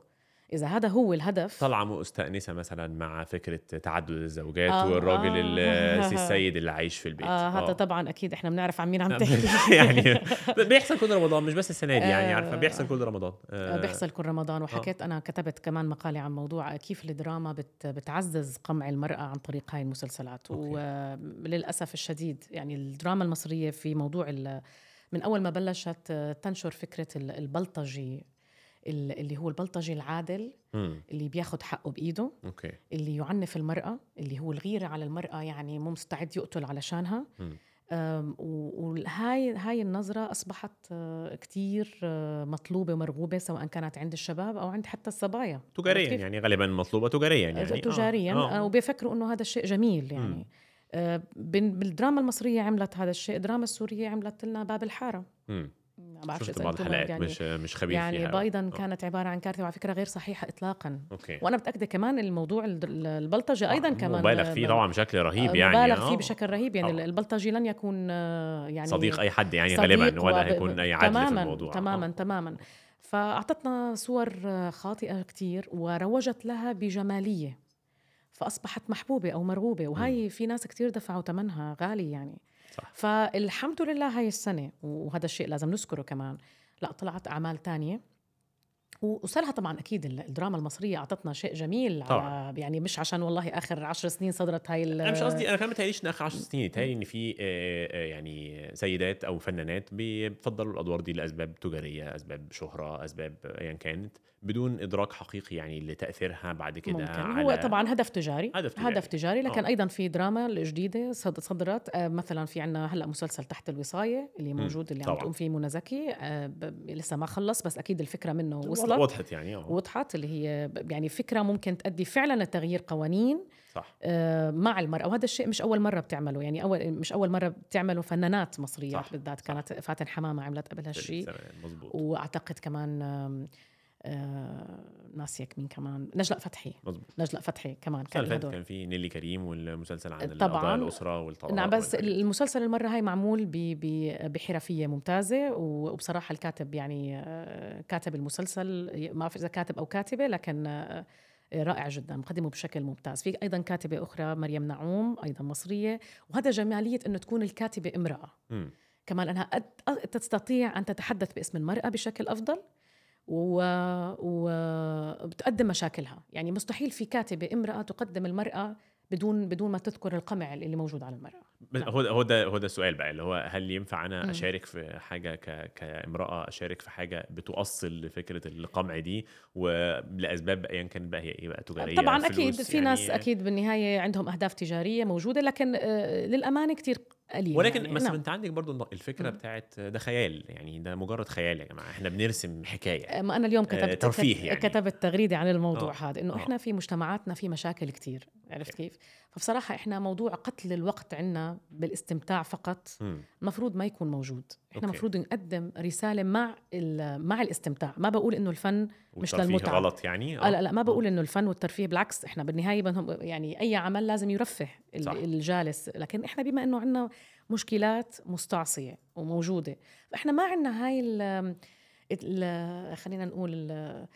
إذا هذا هو الهدف. طالعه مستأنسة مثلا مع فكرة تعدد الزوجات آه، والراجل آه. ال- <laughs> السيد اللي عايش في البيت. آه هذا طبعا أكيد إحنا بنعرف عن مين عم <laughs> تحكي. <laughs> يعني بيحصل كل رمضان مش بس السنة دي يعني آه. عارفه بيحصل كل رمضان. آه، آه، بيحصل كل رمضان. وحكيت أنا كتبت كمان مقالة عن موضوع كيف الدراما بت بتعزز قمع المرأة عن طريق هاي المسلسلات. وللأسف الشديد يعني الدراما المصرية في موضوع من أول ما بلشت آه، تنشر فكرة ال- البلطجي ال- اللي هو البلطجي العادل مم. اللي بياخد حقه بإيده okay اللي يعنف المرأة اللي هو الغيرة على المرأة يعني مو مستعد يقتل علشانها مم. وهاي هاي النظرة أصبحت آه، كتير آه، مطلوبة ومرغوبة سواء كانت عند الشباب أو عند حتى الصبايا تجاريا؟ يعني غالبا مطلوبة تجاريا يعني آه، تجاريا آه. آه. وبيفكروا إنه هذا الشيء جميل يعني بال- بالدراما المصرية عملت هذا الشيء الدراما السورية عملت لنا باب الحارة مم. ما بعرف شفت بعض الحلقات يعني مش مش خبير يعني فيها. أيضا آه. كانت عبارة عن كارثه وعلى فكرة غير صحيحة اطلاقا. أوكي. وأنا متأكدة كمان الموضوع البلطجه أيضا آه، كمان مبالغ فيه طبعا بشكل رهيب يعني مبالغ آه. فيه بشكل رهيب. يعني آه. البلطجي لن يكون آه، يعني صديق أي حد يعني غالبا ولا هيكون أي عدل تماما في الموضوع. تماما آه. تماما فأعطتنا صور آه، خاطئة كتير وروجت لها بجمالية فأصبحت محبوبة أو مرغوبة. وهي في ناس كتير دفعوا ثمنها غالي يعني. صح. فالحمد لله هاي السنة وهذا الشيء لازم نذكره كمان لا طلعت أعمال تانية وصارها طبعا أكيد ال- الدراما المصرية أعطتنا شيء جميل طبعاً. يعني مش عشان والله آخر عشر سنين صدرت هاي ال- أنا مش قصدي أنا كمان متهيأليش إن آخر 10 سنين يتهيألي إن في آه، آه، يعني سيدات أو فنانات بيفضلوا الأدوار دي لأسباب تجارية أسباب شهرة أسباب ايا كانت بدون إدراك حقيقي يعني لتأثيرها بعد كده ممكن. على هو طبعا هدف تجاري. هدف تجاري. هدف تجاري لكن آه. أيضا في دراما الجديده صد- صدرت. آه، مثلا في عنا هلأ مسلسل تحت الوصاية اللي موجود اللي عم طبعاً. تقوم فيه منى زكي. آه، لسه ما خلص بس أكيد الفكرة منه وصلت. وضحت يعني آه. وضحت اللي هي يعني فكرة ممكن تؤدي فعلا لتغيير قوانين. صح. آه، مع المرأة. وهذا الشيء مش أول مرة بتعمله. يعني أول مش أول مرة بتعمله فنانات مصريات صح، بالذات. كانت فاتن حمامة عملت قبل هالشيء مظبوط. وأعتقد كمان آه ناسيك مين كمان نجلاء فتحي مظبوط نجلاء فتحي كمان كان دور كان في نيلي كريم والمسلسل عن طبعاً. الأسرة والطلاق نعم بس والحاجات دي. المسلسل المرة هاي معمول ب- ب- بحرفية ممتازة و- وبصراحة الكاتب يعني آه، كاتب المسلسل ما بعرف إذا كاتب أو كاتبة لكن آه، رائع جدا مقدمه بشكل ممتاز في أيضا كاتبة أخرى مريم نعوم أيضا مصرية وهذا جمالية أنه تكون الكاتبة امرأة مم. كمان أ- تستطيع أن تتحدث باسم المرأة بشكل أفضل و- وبتقدم مشاكلها يعني مستحيل في كاتبة امرأة تقدم المرأة بدون بدون ما تذكر القمع اللي موجود على المرأة. هو ده هو ده هو ده السؤال بقى اللي هو هل ينفع أنا. أشارك في حاجة ك... كامرأة أشارك في حاجة بتؤصل لفكرة القمع دي ولأسباب ايا كانت بقى هي إيه بقى تجارية طبعا أكيد في يعني ناس أكيد بالنهاية عندهم أهداف تجارية موجودة لكن آه، للأمانة كتير قليل ولكن يعني. بس نعم. أنت عندك برضو الفكرة مم. بتاعت ده خيال يعني ده مجرد خيال يا جماعة إحنا بنرسم حكاية ما أنا اليوم آه، كتبت ترفيه يعني. كتبت تغريدة عن الموضوع آه، هذا إنه آه. إحنا في مجتمعاتنا في مشاكل كتير عرفت كيف فبصراحة إحنا موضوع قتل الوقت عندنا بالاستمتاع فقط. المفروض ما يكون موجود أوكي. المفروض نقدم رسالة مع مع الاستمتاع ما بقول إنه الفن مش للمتعة. غلط يعني آه لا لا ما بقول إنه الفن والترفيه بالعكس إحنا بالنهاية بدهم يعني أي عمل لازم يرفه صح. الجالس لكن إحنا بما إنه عندنا مشكلات مستعصية وموجودة فإحنا ما عندنا هاي ال ال خلينا نقول ال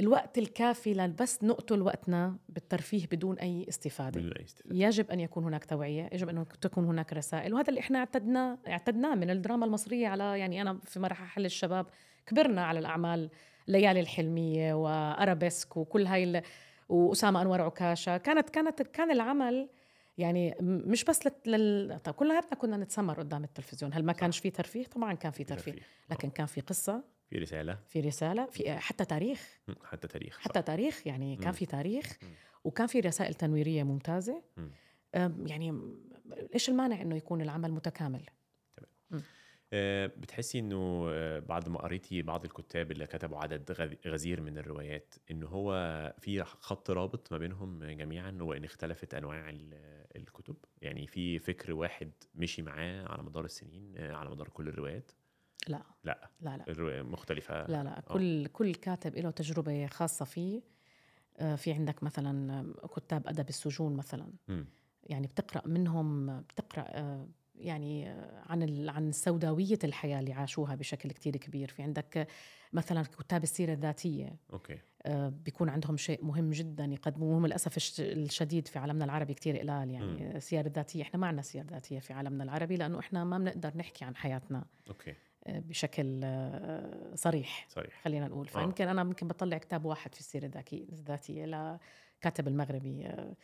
الوقت الكافي لبس نقتل وقتنا بالترفيه بدون أي استفادة. بدون أي استفادة. يجب أن يكون هناك توعية يجب أن تكون هناك رسائل وهذا اللي إحنا اعتدناه اعتدناه من الدراما المصرية على يعني أنا في مراحل الشباب كبرنا على الأعمال ليالي الحلمية وأرابيسك وكل هاي ال- وأسامة أنور عكاشة. كانت كانت كان العمل يعني مش بس لل... طب كلياتنا كنا نتسمر قدام التلفزيون. هل ما كانش في ترفيه؟ طبعا كان في ترفيه. لكن كان في قصة في رسالة. في رسالة في حتى تاريخ. حتى تاريخ صح. حتى تاريخ يعني كان. في تاريخ. وكان في رسائل تنويرية ممتازة. يعني إيش المانع إنه يكون العمل متكامل؟ آه، بتحسي إنه آه، بعد ما قريتي بعض الكتاب اللي كتبوا عدد غزير من الروايات ان هو في خط رابط ما بينهم جميعا وان اختلفت أنواع ال- الكتب؟ يعني في فكر واحد مشي معاه على مدار السنين آه، على مدار كل الروايات؟ لا. لا. لا لا. مختلفة. لا لا. كل كل كاتب له تجربة خاصة فيه. آه، في عندك مثلا كتاب أدب السجون مثلا. مم. يعني بتقرأ منهم بتقرأ آه، يعني آه، عن ال- عن سوداوية الحياة اللي عاشوها بشكل كتير كبير. في عندك مثلا كتاب السيرة الذاتية. okay. آه، بيكون عندهم شيء مهم جدا يقدموه. الش- الشديد في عالمنا العربي كتير قلال يعني السير الذاتيه إحنا ما عندنا سير ذاتية في عالمنا العربي لأنه إحنا ما بنقدر نحكي عن حياتنا. okay. آه، بشكل آه، صريح صريح. خلينا نقول. آه. فيمكن أنا ممكن بطلع كتاب واحد في السيرة الذاتية لكاتب المغربي آه،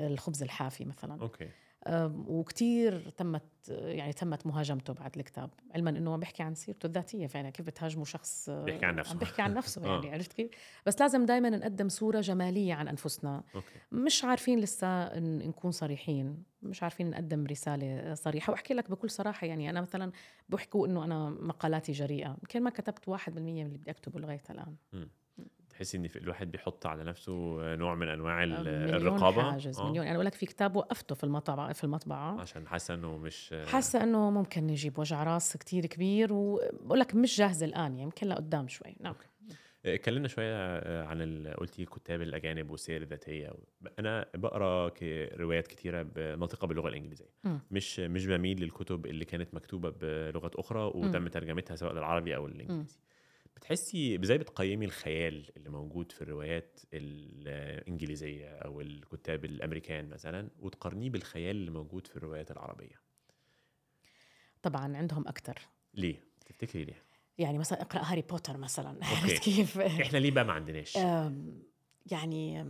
الخبز الحافي مثلا. أوكي. آم، وكتير تمت يعني تمت مهاجمته بعد الكتاب. علما إنه عم بيحكي عن سيرته الذاتية فعلا كيف بتهاجموا شخص آه، بيحكي عن نفسه. عم بيحكي عن نفسه <laughs> آه. يعني عرفت كيف؟ بس لازم دائما نقدم صورة جمالية عن أنفسنا. أوكي. مش عارفين لسه نكون صريحين مش عارفين نقدم رسالة صريحة. وأحكي لك بكل صراحة يعني أنا مثلا بحكوا إنه أنا مقالاتي جريئة. يمكن ما كتبت واحد بالمية من اللي بدي أكتبه لغاية الآن. تحسي إن في الواحد بيحط على نفسه نوع من أنواع ال- مليون الرقابة؟ حاجز آه، مليون. أنا أقول لك في كتاب وقفته في المطبعة في المطبعة. عشان حاسة انه مش حاسة إنه ممكن يجيب وجع راس كتير كبير وبقول لك مش جاهزة الآن يعني يمكن لقدام شوي. نعم. اتكلمنا شوية آه، عن قلتي كتاب الأجانب والسير الذاتية. أنا بقرأ روايات كتيرة ناطقه باللغة الإنجليزية. مم. مش مش بميل للكتب اللي كانت مكتوبة بلغات أخرى وتم ترجمتها سواء للعربي أو الإنجليزي. بتحسي إزاي بتقيمي الخيال اللي موجود في الروايات الانجليزية أو الكتاب الامريكان مثلا وتقارنيه بالخيال اللي موجود في الروايات العربية؟ طبعا عندهم أكتر. ليه؟ تفتكري ليه؟ يعني مثلا اقرأ هاري بوتر مثلا. <laughs> عرفت كيف؟ إحنا ليه بقى ما عندناش؟ يعني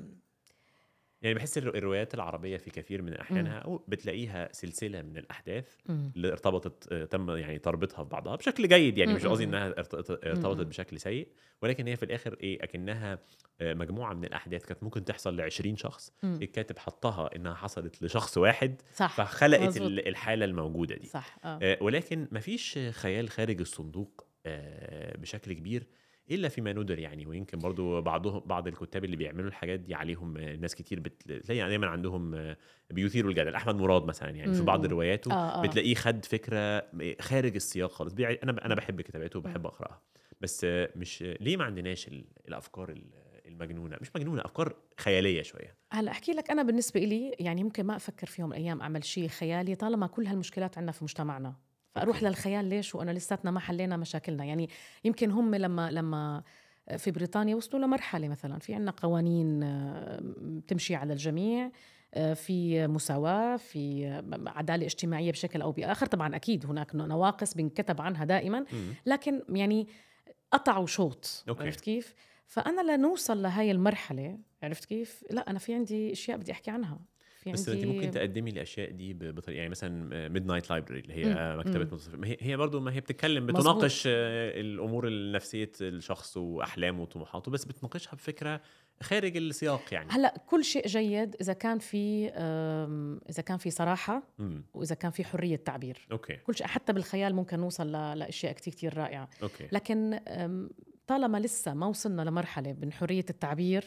يعني بحس الر- الروايات العربية في كثير من أحيانها أو بتلاقيها سلسلة من الأحداث مم. اللي ارتبطت آه، تم يعني تربطها ببعضها بشكل جيد يعني مش قصدي إنها ارت- ارتبطت بشكل سيء ولكن هي في الآخر إيه أكنها آه، مجموعة من الأحداث كانت ممكن تحصل ل 20 شخص مم. الكاتب حطها إنها حصلت لشخص واحد صح فخلقت مظبوط. ال- الحالة الموجودة دي صح آه. آه، ولكن مفيش خيال خارج الصندوق آه، بشكل كبير إلا فيما ندر يعني ويمكن برضو بعضهم بعض الكتاب اللي بيعملوا الحاجات دي عليهم آه، ناس كتير بتلاقي دايما عندهم آه، بيثيروا الجدل. أحمد مراد مثلا يعني في. بعض رواياته آه، آه. بتلاقيه خد فكرة خارج السياق خالص. أنا أنا بحب كتاباته وبحب أقرأها. بس مش ليه ما عندناش ال- الأفكار ال- المجنونة؟ مش مجنونة أفكار خيالية شوية. هلأ أحكي لك أنا بالنسبة إلي يعني ممكن ما أفكر في يوم من الأيام أعمل شيء خيالي طالما كل هالمشكلات عندنا في مجتمعنا. فأروح. للخيال ليش وأنا لساتنا ما حلينا مشاكلنا يعني يمكن هم لما لما في بريطانيا وصلوا لمرحلة مثلا في عندنا قوانين تمشي على الجميع آه، في مساواة في عدالة اجتماعية بشكل أو بآخر طبعا أكيد هناك نواقص بنكتب عنها دائما. لكن يعني قطعوا شوط أوكي. عرفت كيف؟ فأنا لنوصل لهاي المرحلة عرفت كيف؟ لا أنا في عندي أشياء بدي أحكي عنها في بس عندي انت ممكن تقدمي الاشياء دي بطريقة يعني مثلا Midnight Library اللي هي مم. مكتبة مم. ما هي هي برضه ما هي بتتكلم. بتناقش آه، الأمور النفسية الشخص وأحلامه وطموحاته بس بتناقشها بفكرة خارج السياق يعني. هلأ كل شيء جيد إذا كان في إذا كان في صراحة امم وإذا كان في حرية تعبير. أوكي. كل شيء حتى بالخيال ممكن نوصل ل- لأشياء كتير كتير رائعة. أوكي. لكن طالما لسه ما وصلنا لمرحلة من حرية التعبير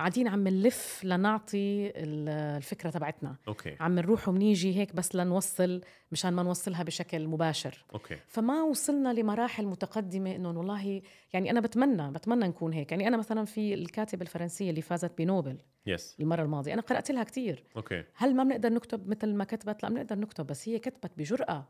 قاعدين عم نلف لنعطي ال- الفكرة تبعتنا. أوكي. عم نروح ونيجي هيك بس لنوصل مشان ما نوصلها بشكل مباشر. أوكي. فما وصلنا لمراحل متقدمة إنه والله يعني أنا بتمنى بتمنى نكون هيك. يعني أنا مثلا في الكاتبة الفرنسية اللي فازت بنوبل yes المرة الماضية أنا قرأت لها كتير. أوكي. هل ما بنقدر نكتب مثل ما كتبت؟ لا بنقدر نكتب بس هي كتبت بجرأة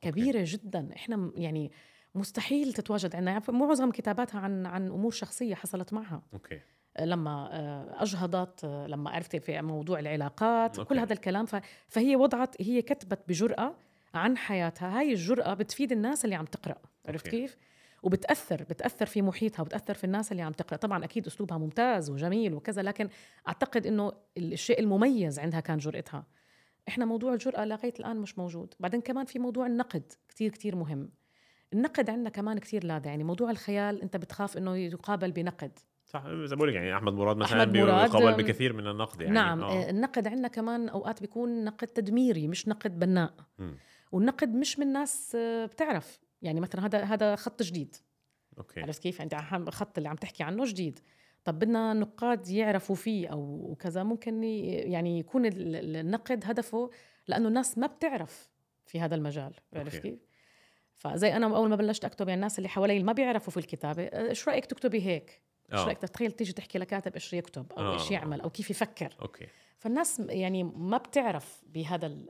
كبيرة جدا. إحنا يعني مستحيل تتواجد عندنا. يعني معظم كتاباتها عن عن أمور شخصية حصلت معها. أوكي. لما آه، أجهضت آه، لما عرفت في موضوع العلاقات أوكي. كل هذا الكلام. فهي وضعت هي كتبت بجرأة عن حياتها. هاي الجرأة بتفيد الناس اللي عم تقرأ عرفت أوكي. كيف؟ وبتأثر بتأثر في محيطها وبتأثر في الناس اللي عم تقرأ. طبعا أكيد أسلوبها ممتاز وجميل وكذا لكن أعتقد أنه الشيء المميز عندها كان جرأتها. إحنا موضوع الجرأة لغاية الآن مش موجود. بعدين كمان في موضوع النقد كتير كتير مهم. النقد عندنا كمان كتير لاذع يعني موضوع الخيال أنت بتخاف أنه يقابل بنقد. صح زي بقول يعني أحمد مراد مثلا أحمد مراد، بيقابل بكثير من النقد يعني نعم آه. آه. النقد عندنا كمان أوقات بيكون نقد تدميري مش نقد بناء مم. والنقد مش من ناس آه، بتعرف يعني مثلا هذا هذا خط جديد أوكي عرفت كيف انت عم- خط اللي عم تحكي عنه جديد طب بدنا نقاد يعرفوا فيه أو كذا ممكن يعني يكون ال- ال- النقد هدفه لأنه الناس ما بتعرف في هذا المجال عرفت. كيف فزي أنا أول ما بلشت أكتب يعني الناس اللي حوالي اللي ما بيعرفوا في الكتابة آه، إيش رأيك تكتبي هيك إيش آه. رايك تتخيل تيجي تحكي لكاتب إيش يكتب أو آه. إيش يعمل أو كيف يفكر؟ أوكي. فالناس يعني ما بتعرف بهذا ال-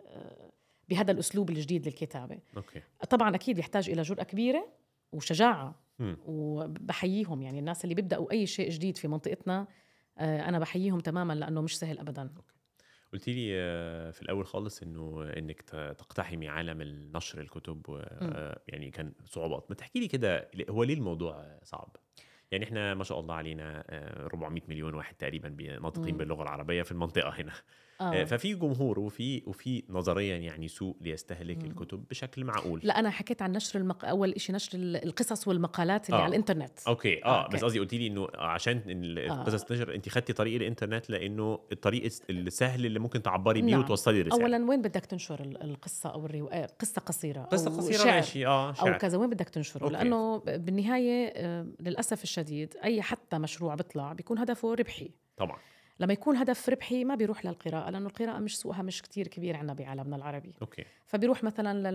بهذا الأسلوب الجديد للكتابة. أوكي. طبعا أكيد يحتاج إلى جرأة كبيرة وشجاعة مم. وبحييهم. يعني الناس اللي بيبدأوا أي شيء جديد في منطقتنا آه، أنا بحييهم تماما لأنه مش سهل ابدا. قلت لي آه، في الأول خالص إنه إنك تقتحمي عالم النشر الكتب آه، يعني كان صعوبات. ما تحكي لي كده هو ليه الموضوع صعب؟ يعني إحنا ما شاء الله علينا آه، 400 مليون واحد تقريبا ناطقين. باللغة العربية في المنطقة هنا آه، آه. ففي جمهور وفي وفي نظريا يعني سوق ليستهلك مم. الكتب بشكل معقول لا أنا حكيت عن نشر المق... أول شيء نشر ال- القصص والمقالات اللي آه. على الإنترنت أوكي آه، آه أوكي. بس قصدي قلت لي إنه عشان آه. القصص تنشر انت خدتي طريق الإنترنت لأنه الطريق الس- السهل اللي ممكن تعبري بيه نعم. وتوصلي الرساله اولا وين بدك تنشر ال- القصة أو الروايه قصة قصيرة قصة قصيرة. ماشي آه أو شعر كذا وين بدك تنشره أوكي. لأنه بالنهاية آه، للأسف الشديد أي حتى مشروع بيطلع بيكون هدفه ربحي. طبعا. لما يكون هدف ربحي ما بيروح للقراءة لأنه القراءة مش سوقها مش كتير كبير عندنا بعالمنا العربي. أوكي. فبيروح مثلا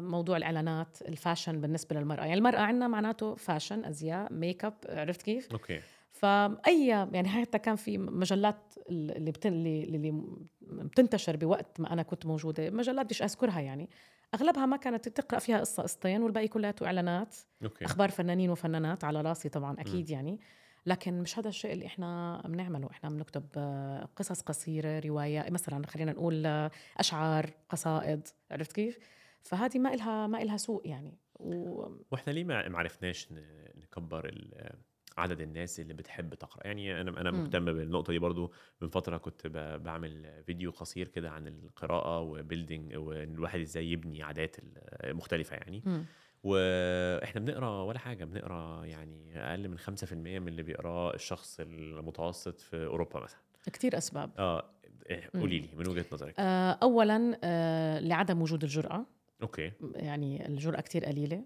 لموضوع الإعلانات ال fashion بالنسبة للمرأة. يعني المرأة عندنا معناته fashion أزياء make up عرفت كيف؟ أوكي. فأي يعني حتى كان في مجلات اللي بتن... اللي اللي بتنتشر بوقت ما أنا كنت موجودة مجلات بديش أذكرها يعني. أغلبها ما كانت تقرأ فيها قصة قصتين والباقي كلياته إعلانات أوكي. أخبار فنانين وفنانات على راسي طبعا أكيد يعني. لكن مش هذا الشيء اللي إحنا بنعمله. إحنا بنكتب آه، قصص قصيرة رواية مثلا خلينا نقول آه، أشعار قصائد عرفت كيف؟ فهذه ما إلها ما إلها سوق يعني. و... وإحنا ليه ما عرفناش نكبر ال- عدد الناس اللي بتحب تقرأ. يعني أنا أنا مم. مهتم بالنقطة دي برضو. من فترة كنت بعمل فيديو قصير كده عن القراءة و building وإن الواحد إزاي يبني عادات مختلفة يعني. مم. وإحنا بنقرأ ولا حاجة بنقرأ يعني أقل من 5% من اللي بيقراه الشخص المتوسط في أوروبا مثلا. كتير أسباب. آه إيه، قولي لي من وجهة نظرك. آه، اولا آه، لعدم وجود الجرأة. أوكي. يعني الجرأة كتير قليلة. آه،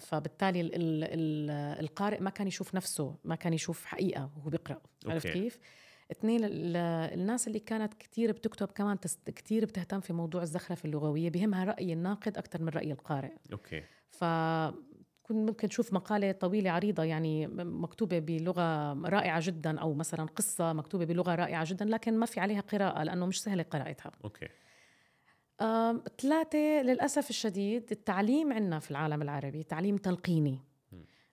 فبالتالي ال ال ال القارئ ما كان يشوف نفسه ما كان يشوف حقيقة وهو بيقرأ. عرفت أوكي. كيف؟ اثنين ال- الناس اللي كانت كتير بتكتب كمان تست كتير بتهتم في موضوع الزخرفة اللغوية بهمها رأي الناقد أكثر من رأي القارئ. أوكي. ف كنت ممكن تشوف مقالة طويلة عريضة يعني مكتوبة بلغة رائعة جدا أو مثلا قصة مكتوبة بلغة رائعة جدا لكن ما في عليها قراءة لأنه مش سهلة قراءتها. أوكي. آم، ثلاثة للأسف الشديد التعليم عندنا في العالم العربي تعليم تلقيني.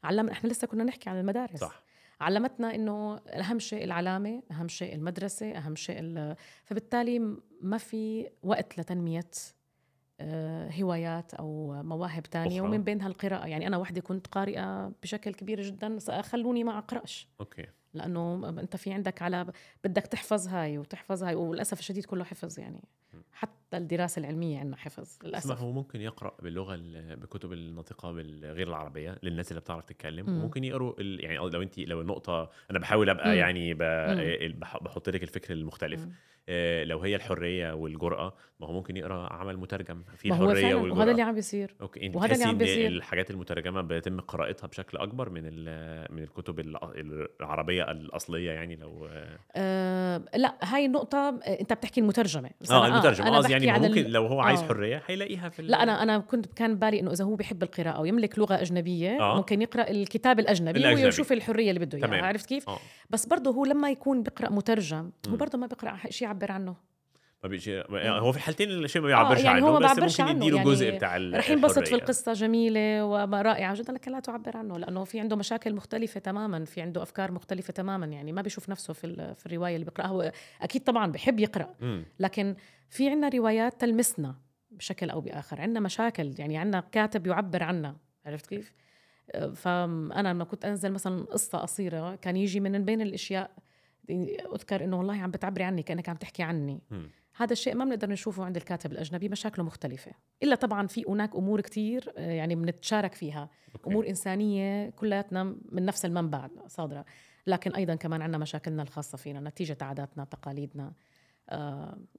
علم إحنا لسه كنا نحكي عن المدارس. صح. علمتنا إنه أهم شيء العلامة أهم شيء المدرسة أهم شيء ال- فبالتالي ما في وقت لتنمية آه، هوايات أو مواهب تانية أخرى. ومن بينها القراءة. يعني أنا وحده كنت قارئة بشكل كبير جدا خلوني ما أقرأش. أوكي. لأنه أنت في عندك على بدك تحفظ هاي وتحفظ هاي وللأسف الشديد كله حفظ يعني. حتى الدراسة العلمية عندنا حفظ للأسف هو ممكن يقرأ باللغة ال- بكتب الناطقه بالغير العربية للناس اللي بتعرف تتكلم مم. وممكن يقروا. يعني لو انت لو النقطة أنا بحاول أبقى مم. يعني. بح- بحط لك الفكر المختلف مم. آه، لو هي الحرية والجرأة ما هو ممكن يقرأ عمل مترجم في الحرية والجراه وهذا اللي عم بيصير أوكي انت وهذا اللي عم إن بيصير. الحاجات المترجمة بيتم قراءتها بشكل أكبر من من الكتب الع- العربية الأصلية يعني لو آه لا هاي النقطة آه، أنت بتحكي المترجمة بس آه أنا- المترجم أنا قصدي يعني عن ممكن لو هو عايز آه. حرية هيلاقيها في لا أنا أنا كنت كان بالي إنه إذا هو بيحب القراءة ويملك لغة أجنبية آه. ممكن يقرأ الكتاب الأجنبي, الأجنبي. ويشوف الحرية اللي بده تمام. عرفت كيف؟ آه بس برضه هو لما يكون بيقرأ مترجم هو. برضه ما بيقرأ شيء يعبر عنه ما بيجي يعني هو في الحالتين الشيء ما بيعبرش يعني عنه هو ما بس ممكن يديله يعني جزء بتاع رح ينبسط في الحرية. القصة جميلة ورائعة جدا لكن لا تعبر عنه لأنه في عنده مشاكل مختلفة تماما في عنده أفكار مختلفة تماما يعني ما بيشوف نفسه في, في الرواية اللي بيقرأها هو أكيد طبعا بحب يقرأ مم. لكن في عنا روايات تلمسنا بشكل أو بآخر. عنا مشاكل يعني عنا كاتب يعبر عنا عرفت كيف؟ فانا لما كنت أنزل مثلا قصة قصيرة كان يجي من بين الأشياء أذكر إنه والله عم بتعبري عني كأنك عم تحكي عني. هذا الشيء ما بنقدر نشوفه عند الكاتب الأجنبي مشاكله مختلفة. إلا طبعا في هناك أمور كتير أه، يعني بنتشارك فيها. أوكي. أمور إنسانية كلياتنا من نفس المنبع صادرة. لكن أيضا كمان عندنا مشاكلنا الخاصة فينا نتيجة عاداتنا تقاليدنا. آه،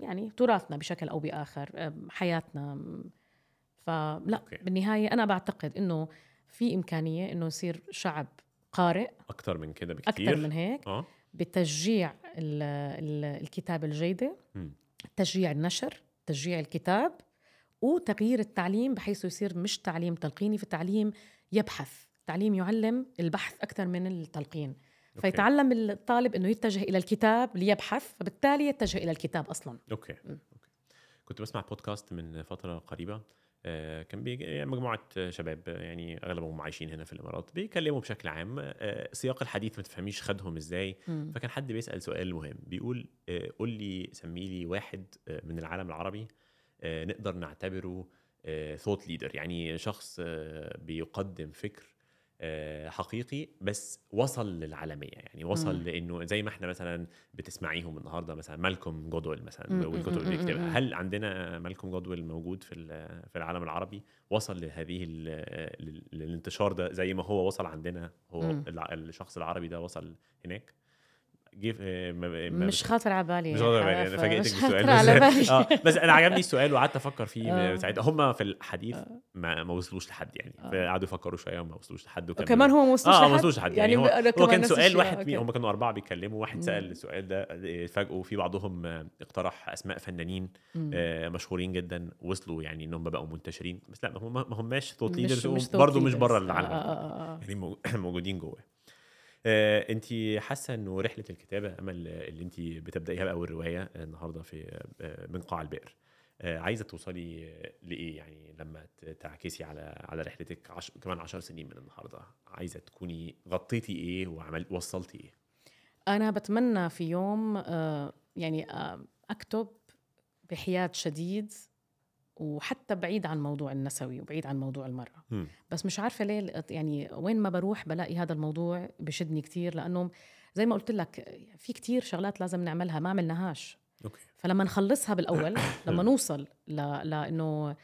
يعني تراثنا بشكل أو بآخر آه، حياتنا. م، فلا أوكي. بالنهاية أنا بعتقد إنه في إمكانية إنه يصير شعب قارئ. أكتر من كده بكتير. أكثر من هيك. آه. بتشجيع ال ال الكتابه الجيدة. مم. تشجيع النشر تشجيع الكتاب وتغيير التعليم بحيث يصير مش تعليم تلقيني في تعليم يبحث. تعليم يعلم البحث أكثر من التلقين. أوكي. فيتعلم الطالب أنه يتجه إلى الكتاب ليبحث فبالتالي يتجه إلى الكتاب أصلا أوكي مم. أوكي كنت بسمع بودكاست من فترة قريبة آه، كان بيجي يعني مجموعة شباب يعني أغلبهم عايشين هنا في الإمارات بيتكلموا بشكل عام آه، سياق الحديث ما تفهميش خدهم إزاي. فكان حد بيسأل سؤال مهم بيقول آه، قول لي سمي لي واحد من العالم العربي نقدر نعتبره thought leader يعني شخص بيقدم فكر حقيقي بس وصل للعالمية يعني. وصل. لإنه زي ما إحنا مثلا بتسمعيهم النهارده مثلا مالكوم جودويل مثلا والكتب اللي بيكتبها. هل عندنا مالكوم جودويل موجود في في العالم العربي؟ وصل لهذه للانتشار ده زي ما هو وصل عندنا؟ هو الشخص العربي ده وصل هناك؟ ما- ما- مش خاطر على بالي مش واضح يعني أنا ف- فاجئتك مش بالسؤال خاطر على بالي بس آه بس أنا عجبني <laughs> السؤال وقعدت أفكر فيه آه. ساعتها هم في الحديث آه. ما ما وصلوش لحد يعني آه. فقعدوا يفكروا شوية وما وصلوش لحد. وكمان هو ما وصلوش آه ما؟ وصلوش لحد يعني, هو, أنا هو كمان كان سؤال. واحد. هم كانوا أربعة بيتكلموا واحد سأل. السؤال ده اتفاجئوا في بعضهم آه، اقترح أسماء فنانين. آه، مشهورين جدا وصلوا يعني انهم بقوا منتشرين بس لأ هم ما هماش ثوت ليدرز برضه مش. بره آه، العالم آه، آه، آه. يعني مو- <clears throat> موجودين جوه آه، انت حاسة انه رحلة الكتابة أمل اللي انت بتبدأيها بقى الروايه النهارده في آه، من قاع البئر. آه، عايزة توصلي لإيه؟ يعني لما تعكسي على على رحلتك عش... كمان عشر سنين من النهارده عايزة تكوني غطيتي إيه وعمل وصلتي إيه؟ أنا بتمنى في يوم آه، يعني آه، أكتب بحياد شديد وحتى بعيد عن موضوع النسوي وبعيد عن موضوع المرأة. مم. بس مش عارفة ليه يعني وين ما بروح بلاقي هذا الموضوع بشدني كتير لأنه زي ما قلت لك في كتير شغلات لازم نعملها ما عملناهاش أوكي. فلما نخلصها بالأول <coughs> لما نوصل ل... لإنه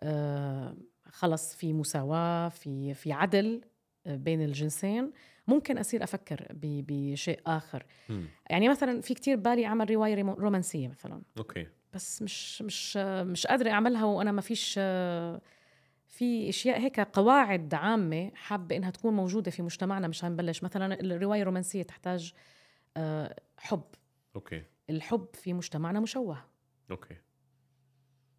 آه خلص في مساواة في في عدل آه، بين الجنسين ممكن أصير أفكر ب... بشيء آخر. مم. يعني مثلا في كتير بالي اعمل رواية ريمو- رومانسية مثلا. أوكي. بس مش مش مش قادرة أعملها وأنا ما فيش في أشياء هيك قواعد عامة حابة إنها تكون موجودة في مجتمعنا مش هنبلش مثلا الرواية الرومانسية تحتاج آه، حب. أوكي. الحب في مجتمعنا مشوه. أوكي.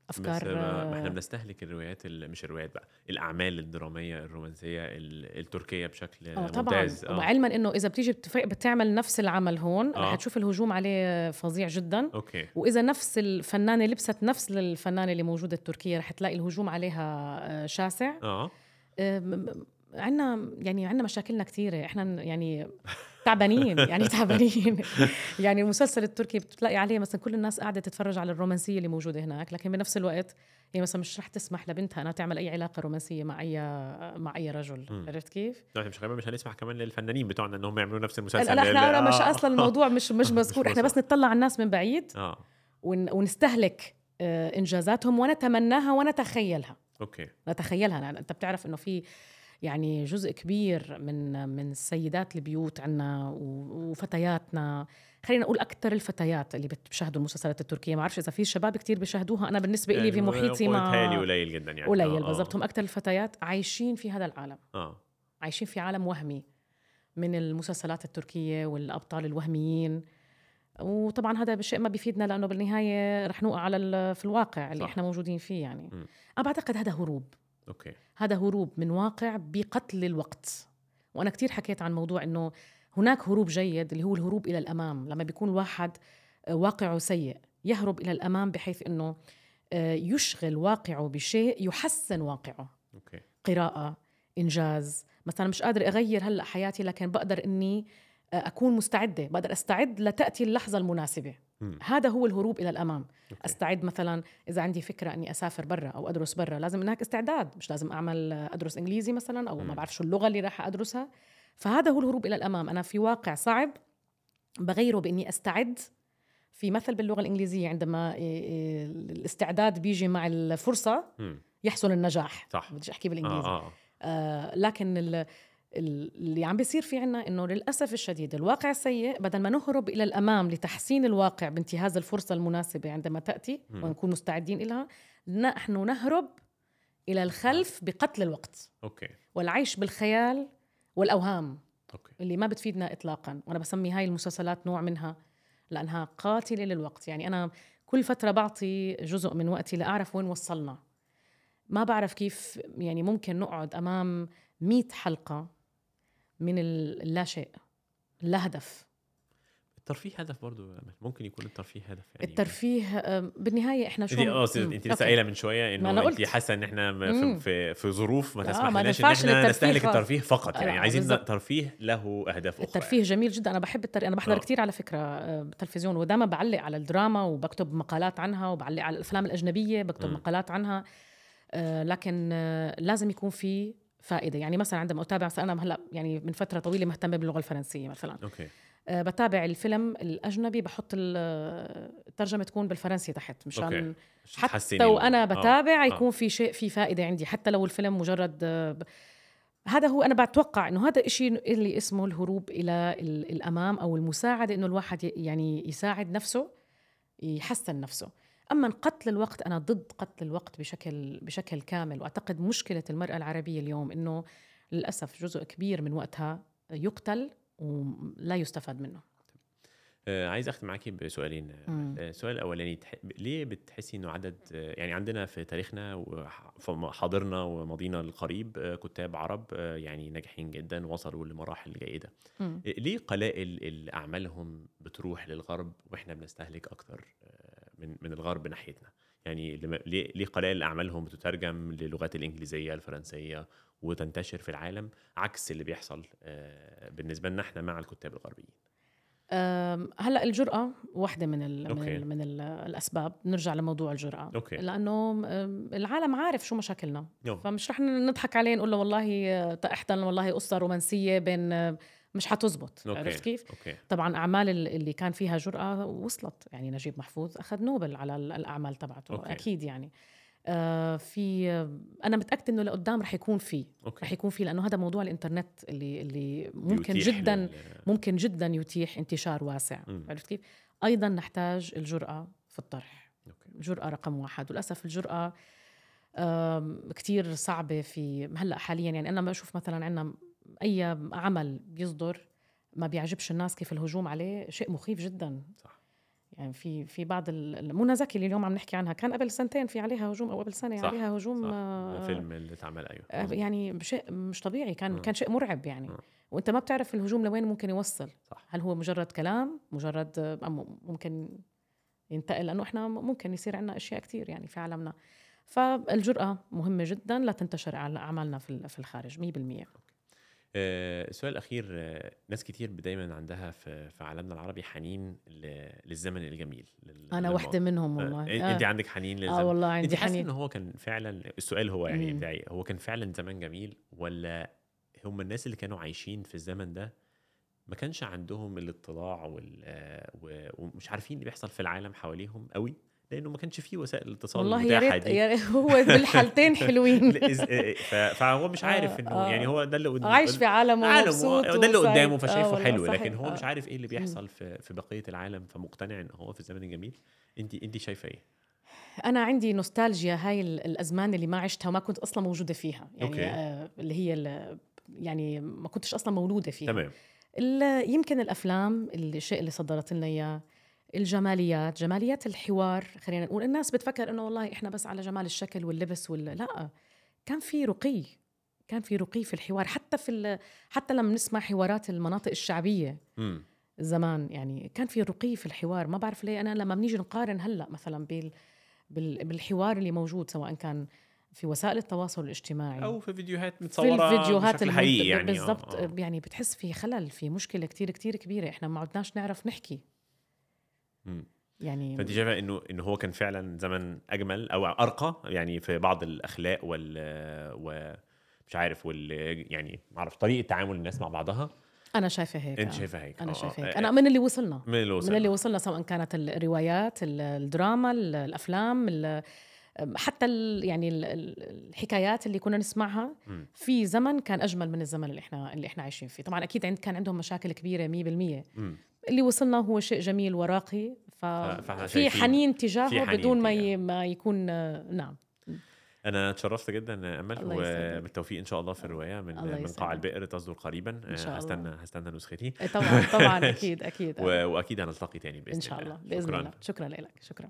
أفكار بس ما إحنا آه، بنستهلك الروايات ال- مش الروايات بقى الأعمال الدرامية الرومانسية ال- التركية بشكل طبعا. ممتاز. آه. وعلما إنه إذا بتيجي بتعمل نفس العمل هون آه. رح تشوف الهجوم عليه فظيع جدا. أوكي. وإذا نفس الفنانة لبست نفس الفنانة اللي موجودة التركية رح تلاقي الهجوم عليها آه، شاسع. آه. عندنا يعني عندنا مشاكلنا كثيره إحنا يعني تعبانين يعني <laughs> تعبانين يعني المسلسل التركي بتلاقي عليه مثلا كل الناس قاعدة تتفرج على الرومانسية اللي موجودة هناك لكن بنفس الوقت هي مثلا مش رح تسمح لبنتها إنها تعمل أي علاقة رومانسية مع أي مع أي رجل مم. عرفت كيف؟ لا، مش مش هنسمح كمان للفنانين بتوعنا إنهم يعملوا نفس لا المسلسل لا إحنا اللي- مش آه. أصلا الموضوع مش <laughs> مش مذكور إحنا بس. نطلع على الناس من بعيد ون ونستهلك آه، إنجازاتهم ونتمناها ونتخيلها أوكي نتخيلها يعني أنت بتعرف إنه في يعني جزء كبير من من السيدات البيوت عنا وفتياتنا. خلينا نقول أكثر الفتيات اللي بتشاهدوا المسلسلات التركية. ما بعرفش إذا في شباب كتير بيشاهدوها أنا بالنسبة لي في محيطي متهيألي مع قليل جدا يعني. قليل آه، آه. بالضبط. هم أكثر الفتيات عايشين في هذا العالم. آه. عايشين في عالم وهمي من المسلسلات التركية والأبطال الوهميين. وطبعا هذا شيء ما بيفيدنا لأنه بالنهاية رح نوقع على في الواقع اللي صح. إحنا موجودين فيه يعني. أنا بعتقد هذا هروب. أوكي. هذا هروب من واقع بقتل الوقت. وأنا كثير حكيت عن موضوع إنه هناك هروب جيد اللي هو الهروب إلى الأمام. لما بيكون الواحد آه، واقعه سيء يهرب إلى الأمام بحيث إنه آه، يشغل واقعه بشيء يحسن واقعه. OK. قراءة إنجاز. مثلا مش قادر أغير هلأ حياتي لكن بقدر إني آه، أكون مستعدة. بقدر أستعد لتأتي اللحظة المناسبة. هذا هو الهروب إلى الأمام. OK. أستعد مثلا إذا عندي فكرة إني أسافر برا أو أدرس برا لازم هناك استعداد. مش لازم أعمل أدرس إنجليزي مثلا أو ما مم. بعرف شو اللغة اللي راح أدرسها. فهذا هو الهروب إلى الأمام. أنا في واقع صعب بغيره بإني أستعد في مثل باللغة الإنجليزية. عندما الاستعداد بيجي مع الفرصة. يحصل النجاح. صح. بديش أحكي بالإنجليزي. آه لكن ال ال- اللي عم بيصير في عنا إنه للأسف الشديد الواقع السيء بدل ما نهرب إلى الأمام لتحسين الواقع بانتهاز الفرصة المناسبة عندما تأتي مم. ونكون مستعدين لها نحن نهرب إلى الخلف بقتل الوقت. OK. والعيش بالخيال والأوهام OK. اللي ما بتفيدنا اطلاقا. وأنا بسمي هاي المسلسلات نوع منها لأنها قاتلة للوقت. يعني أنا كل فترة بعطي جزء من وقتي لأعرف وين وصلنا. ما بعرف كيف يعني ممكن نقعد أمام مئة حلقة من اللا شيء لا هدف الترفيه هدف برضو. ممكن يكون الترفيه هدف يعني الترفيه آه، بالنهاية إحنا شو انت آه أنت لسه. قايلة من شوية إنه أنت. حاسة إن إحنا م-. في في, في ظروف ما آه، تسمح ما لناش إن إحنا نستهلك. الترفيه فقط آه، يعني عايزين بالضبط. ترفيه له اهداف أخرى الترفيه جميل جدا أنا بحب التر... أنا بحضر آه. كثير على فكرة آه، بالتلفزيون ودائما بعلق على الدراما وبكتب مقالات عنها وبعلق على الأفلام الأجنبية بكتب مم. مقالات عنها آه، لكن آه، لازم يكون في فائدة يعني مثلا عندما أتابع مثلا أنا هلأ يعني من فترة طويلة مهتمة باللغة الفرنسية مثلا. أوكي آه، بتابع الفيلم الأجنبي بحط ال- آه، الترجمه تكون بالفرنسي تحت مشان حتى وأنا آه. بتابع آه. يكون في شيء في فائدة عندي حتى لو الفيلم مجرد آه، ب- هذا هو أنا بتوقع إنه هذا الشيء اللي اسمه الهروب إلى ال- الأمام أو المساعدة إنه الواحد يعني يساعد نفسه يحسن نفسه أما قتل الوقت أنا ضد قتل الوقت بشكل بشكل كامل وأعتقد مشكلة المرأة العربية اليوم إنه للأسف جزء كبير من وقتها يقتل ولا يستفاد منه آه، عايز أختم معاكي بسؤالين مم. آه، السؤال الاولاني تح... ليه بتحسي إنه عدد آه، يعني عندنا في تاريخنا وح- في حاضرنا وماضينا القريب آه، كتاب عرب آه، يعني ناجحين جدا وصلوا لمراحل جيدة مم. آه، ليه قلائل أعمالهم بتروح للغرب وإحنا بنستهلك أكتر آه، من من الغرب ناحيتنا يعني ليه ليه قلائل أعمالهم بتترجم للغات الإنجليزية الفرنسية وتنتشر في العالم عكس اللي بيحصل آه، بالنسبة لنا إحنا مع الكتاب الغربيين هلأ الجرأة واحدة من ال من, OK. ال من ال الأسباب نرجع لموضوع الجرأة OK. لأنه العالم عارف شو مشاكلنا نعم. فمش رح نضحك عليه نقول له والله آه، احضر والله قصة رومانسية بين آه، مش حتزبط OK. عرفت كيف؟ OK طبعا أعمال ال- اللي كان فيها جرأة وصلت يعني نجيب محفوظ أخذ نوبل على ال- الأعمال تبعته OK. أكيد يعني آه في أنا متأكدة إنه لقدام رح يكون OK رح يكون فيه لأنه هذا موضوع الإنترنت اللي اللي ممكن جدا لل- ممكن جدا يتيح انتشار واسع. عرفت كيف؟ أيضا نحتاج الجرأة في الطرح OK. الجرأة رقم واحد وللأسف الجرأة آم، كتير صعبة في هلأ حاليا يعني أنا ما أشوف مثلا عندنا أي عمل بيصدر ما بيعجبش الناس كيف الهجوم عليه شيء مخيف جدا صح يعني في في بعض منى زكي اللي اليوم عم نحكي عنها كان قبل سنتين في عليها هجوم أو قبل سنة صح، عليها هجوم صح. آه، الفيلم اللي اتعمل أيوه آه،. يعني شيء مش طبيعي كان آه. كان شيء مرعب يعني آه. وأنت ما بتعرف الهجوم لوين ممكن يوصل صح. هل هو مجرد كلام مجرد آه، أم ممكن ينتقل لأنه إحنا ممكن يصير عندنا أشياء كتير يعني في عالمنا فالجرأة مهمة جدا لا تنتشر على أعمالنا في ال- في الخارج 100% آه، السؤال الأخير آه، ناس كتير دايما عندها في في عالمنا العربي حنين للزمن الجميل للماضي. واحدة منهم آه، والله. انت عندك حنين للزمن. آه والله انت عندي حاسه إن حنين هو كان فعلا السؤال هو يعني. بتاعي هو كان فعلا زمان جميل ولا هم الناس اللي كانوا عايشين في الزمن ده ما كانش عندهم الاطلاع وال آه، ومش عارفين اللي بيحصل في العالم حواليهم قوي لأنه ما كانش فيه وسائل الاتصال والله المتاحة دي يا ريت هو بالحالتين <laughs> حلوين آه، ف- فهو مش عارف آه، إنه آه. يعني هو ده اللي قد- عايش في عالم عالم ومبسوط ده اللي. قدامه آه فشايفه والله حلو. لكن هو مش آه. عارف إيه اللي بيحصل في في بقية العالم فمقتنع ان هو في الزمن الجميل انت انت شايفة إيه أنا عندي نوستالجيا هاي ال- الأزمان اللي ما عشتها وما كنت أصلا موجودة فيها يعني أوكي. آه اللي هي ال- يعني ما كنتش أصلا مولودة فيها تمام يمكن الأفلام الشيء اللي صدرت لنا إياه الجماليات جماليات الحوار خلينا نقول الناس بتفكر إنه والله إحنا بس على جمال الشكل واللبس وال... لا كان في رقي كان في رقي في الحوار حتى في ال... حتى لما نسمع حوارات المناطق الشعبية امم زمان يعني كان في رقي في الحوار ما بعرف ليه أنا لما بنيجي نقارن هلأ مثلا بال... بال... بالحوار اللي موجود سواء كان في وسائل التواصل الاجتماعي أو في فيديوهات في متصورة الفيديوهات بشكل حقيقي يعني آه، بالضبط آه. يعني بتحس في خلل في مشكلة كتير كتير كبيرة إحنا ما عدناش نعرف نحكي. يعني فأنت شايفة انه إنه هو كان فعلا زمن أجمل أو أرقى يعني في بعض الأخلاق وال و مش عارف وال يعني ما اعرف طريقة تعامل الناس مع بعضها؟ أنا شايفة هيك. أنت. شايفه هيك. أنا آه، شايفة آه، هيك. آه، أنا من اللي وصلنا. من اللي وصل من اللي وصلنا سواء كانت الروايات ال- الدراما ال- الأفلام ال- حتى ال يعني ال- ال- الحكايات اللي كنا نسمعها. في زمن كان أجمل من الزمن اللي إحنا اللي إحنا عايشين فيه. طبعا أكيد عند كان عندهم مشاكل كبيرة 100% مم. اللي وصلنا هو شيء جميل وراقي ففي حنين في تجاهه حنين بدون ما تجاهه. ي... ما يكون نعم أنا اتشرفت جدا أمل الله. وبالتوفيق إن شاء الله في الرواية من الله من قاع. البئر تصدر قريبا إن شاء الله. هستنى هستنى نسختي إيه طبعا طبعا <laughs> أكيد أكيد و- وأكيد هنلتقي تاني بإذن إن شاء الله بإذن شكراً. الله شكرا لك شكرا